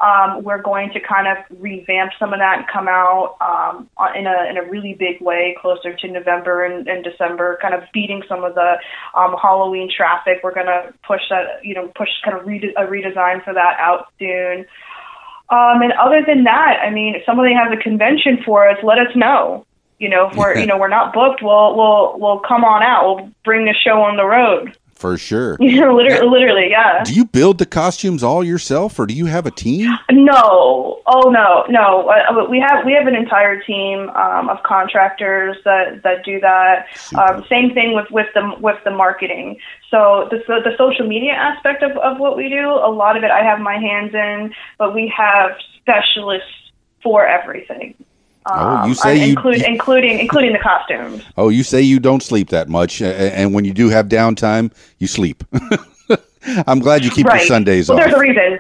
um, we're going to kind of revamp some of that and come out um, in a in a really big way closer to November and, and December, kind of beating some of the um, Halloween traffic. We're going to push that, you know, push kind of rede- a redesign for that out soon. Um, and other than that, I mean, if somebody has a convention for us, let us know. You know, if we're you know we're not booked, we'll we'll we'll come on out. We'll bring the show on the road. For sure. Yeah, literally, literally, yeah. Do you build the costumes all yourself, or do you have a team? No. Oh no, no. Uh, we have we have an entire team um, of contractors that that do that. Um, same thing with with the with the marketing. So the the social media aspect of of what we do, a lot of it I have my hands in, but we have specialists for everything. Um, oh, you say you, include, you, including including the costumes. Oh, you say you don't sleep that much, and when you do have downtime, you sleep. I'm glad you keep right. your Sundays well, off. There's a reason.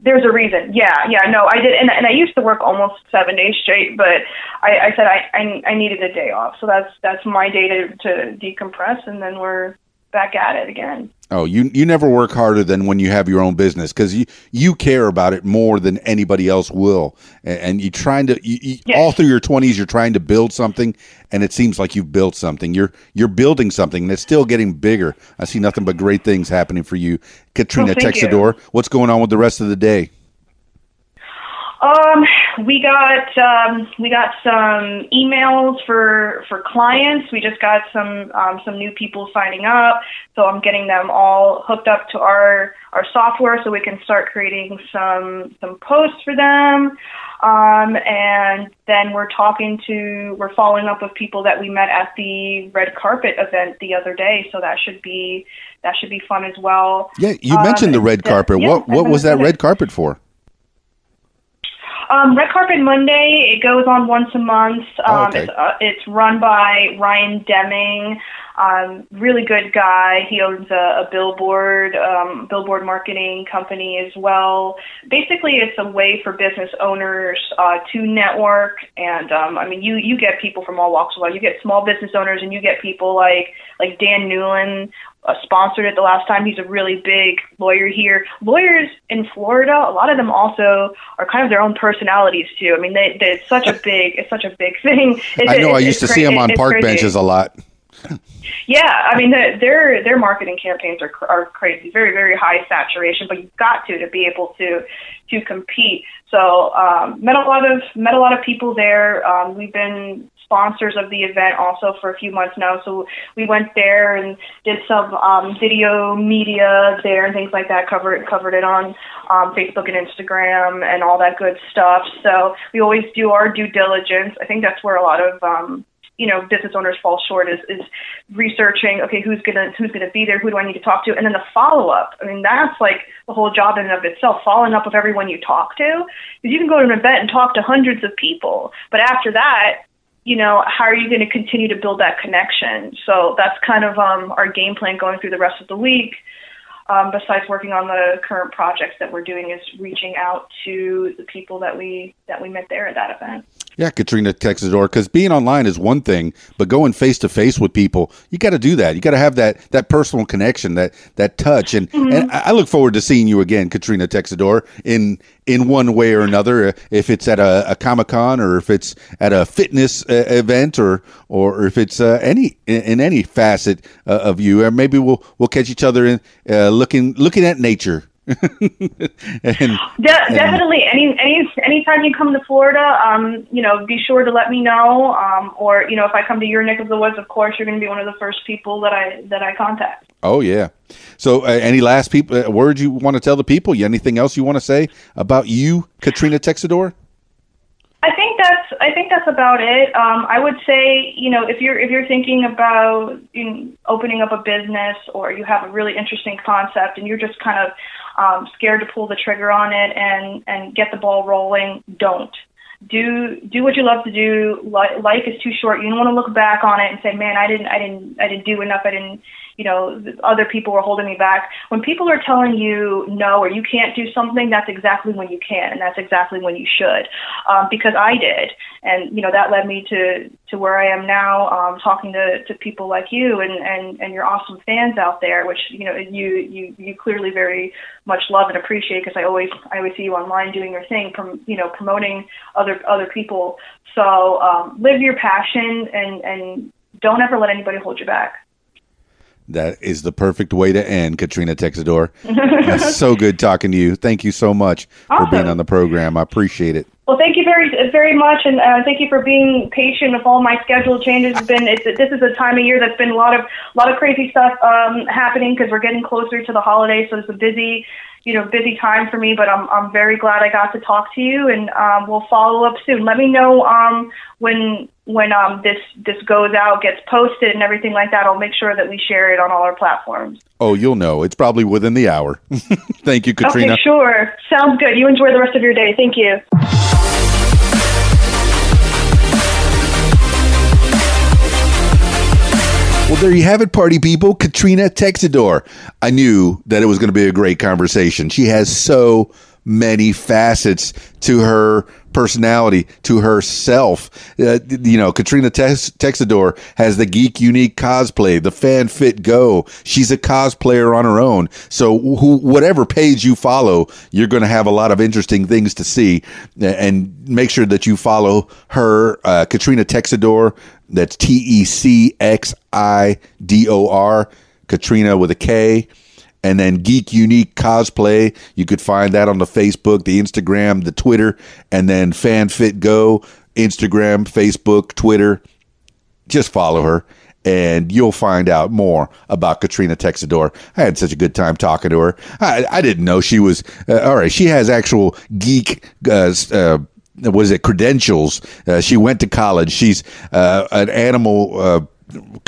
there's a reason. Yeah, yeah, no, I did, and, and I used to work almost seven days straight, but I, I said I, I I needed a day off, so that's that's my day to to decompress, and then we're back at it again. Oh, you you never work harder than when you have your own business because you you care about it more than anybody else will, and, and you trying to you, you, Yes. all through your twenties you're trying to build something, and it seems like you've built something. You're you're building something that's still getting bigger. I see nothing but great things happening for you, Katrina Oh, thank you. Texidor. What's going on with the rest of the day? Um, we got um, we got some emails for for clients. We just got some um, some new people signing up, so I'm getting them all hooked up to our our software so we can start creating some some posts for them. Um, and then we're talking to we're following up with people that we met at the red carpet event the other day. So that should be that should be fun as well. Yeah, you Um, mentioned the red carpet. yeah, what what was that red carpet for? Um, Red Carpet Monday. It goes on once a month. Um, Oh, okay. it's, uh, it's run by Ryan Deming. Um, really good guy. He owns a, a billboard um, billboard marketing company as well. Basically, it's a way for business owners uh, to network. And um, I mean, you you get people from all walks of life. You get small business owners, and you get people like like Dan Newlin. Uh, sponsored it the last time. He's a really big lawyer here. Lawyers in Florida, a lot of them also are kind of their own personalities too. I mean, they, they it's such a big, it's such a big thing. It's, I know. I used to see them on it's park crazy. benches a lot. Yeah, I mean the, their their marketing campaigns are are crazy, very very high saturation, but you've got to to be able to to compete. So um, met a lot of met a lot of people there. Um, we've been sponsors of the event also for a few months now. So we went there and did some um, video media there and things like that. Covered covered it on um, Facebook and Instagram and all that good stuff. So we always do our due diligence. I think that's where a lot of um, you know business owners fall short is is researching okay who's gonna who's gonna be there who do I need to talk to? And then the follow up I mean that's like the whole job in and of itself following up with everyone you talk to. Because you can go to an event and talk to hundreds of people but after that you know how are you going to continue to build that connection? So that's kind of um, our game plan going through the rest of the week um, besides working on the current projects that we're doing is reaching out to the people that we that we met there at that event Yeah, Katrina Texidor, because being online is one thing, but going face to face with people, you got to do that. You got to have that that personal connection, that that touch, and and I look forward to seeing you again, Katrina Texidor, in in one way or another. If it's at a, a Comic Con or if it's at a fitness uh, event or or if it's uh, any in, in any facet uh, of you, or maybe we'll we'll catch each other in uh, looking looking at nature. and De- definitely. Any any anytime you come to Florida, um, you know, be sure to let me know. Um, or you know, if I come to your neck of the woods, of course, you're going to be one of the first people that I that I contact. Oh yeah. So, uh, any last people uh, words you want to tell the people? You anything else you want to say about you, Katrina Texidor? I think that's I think that's about it. Um, I would say you know if you're if you're thinking about you know, opening up a business or you have a really interesting concept and you're just kind of um, scared to pull the trigger on it and and get the ball rolling, don't. Do do what you love to do. Li- Life is too short. You don't want to look back on it and say, "Man, I didn't, I didn't, I didn't do enough. I didn't, you know, other people were holding me back." When people are telling you no or you can't do something, that's exactly when you can, and that's exactly when you should. Um, because I did, and you know that led me to to where I am now, um, talking to to people like you and and and your awesome fans out there, which you know you you you clearly very much love and appreciate because I always I always see you online doing your thing, prom, you know, promoting other other people. So um, live your passion and and don't ever let anybody hold you back. That is the perfect way to end, Katrina Texidor. So good talking to you. Thank you so much for being on the program. I appreciate it. Well, thank you very very much, and uh, thank you for being patient with all my schedule changes. It's been it's, this is a time of year that's been a lot of lot of crazy stuff um, happening because we're getting closer to the holidays, so it's a busy you know busy time for me. But I'm I'm very glad I got to talk to you, and um, we'll follow up soon. Let me know um, when when um, this this goes out, gets posted, and everything like that. I'll make sure that we share it on all our platforms. Oh, you'll know. It's probably within the hour. Thank you, Katrina. Okay, sure. Sounds good. You enjoy the rest of your day. Thank you. Well, there you have it, party people. Katrina Texidor. I knew that it was going to be a great conversation. She has so many facets to her personality, to herself. Uh, you know, Katrina Tex- Texidor has the Geek Unique cosplay, the Fan Fit Go. She's a cosplayer on her own. So, who, whatever page you follow, you're going to have a lot of interesting things to see. And make sure that you follow her, uh, Katrina Texidor. That's T E C X I D O R, Katrina with a K and then Geek Unique Cosplay. You could find that on the Facebook, the Instagram, the Twitter, and then FanFit Go, Instagram, Facebook, Twitter. Just follow her and you'll find out more about Katrina Texidor. I had such a good time talking to her. I, I didn't know she was, uh, all right, she has actual geek, uh, uh, it, credentials. Uh, she went to college. She's uh, an animal uh,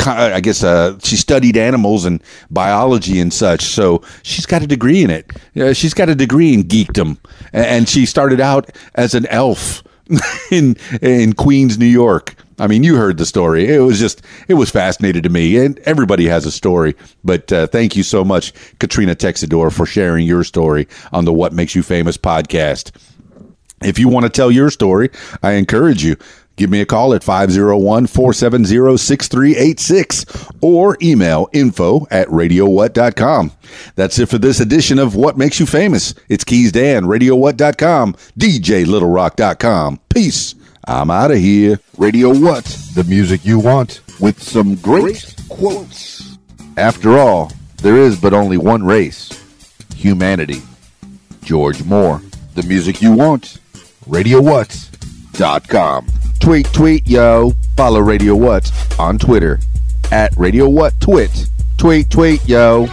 I guess uh, she studied animals and biology and such, so she's got a degree in it. Uh, she's got a degree in geekdom, and she started out as an elf in in Queens, New York. I mean, you heard the story. It was just it was fascinating to me, and everybody has a story. But uh, thank you so much, Katrina Texidor, for sharing your story on the What Makes You Famous podcast. If you want to tell your story, I encourage you Give me a call at 501 470 6386 or email info at radiowhat.com. That's it for this edition of What Makes You Famous. It's Keys Dan, radiowhat.com, djlittlerock.com. Peace. I'm out of here. Radio What? The music you want with some great quotes. After all, there is but only one race humanity. George Moore. The music you want. RadioWhat.com. Tweet, tweet, yo. Follow Radio What on Twitter at Radio What Twit. Tweet, tweet, yo.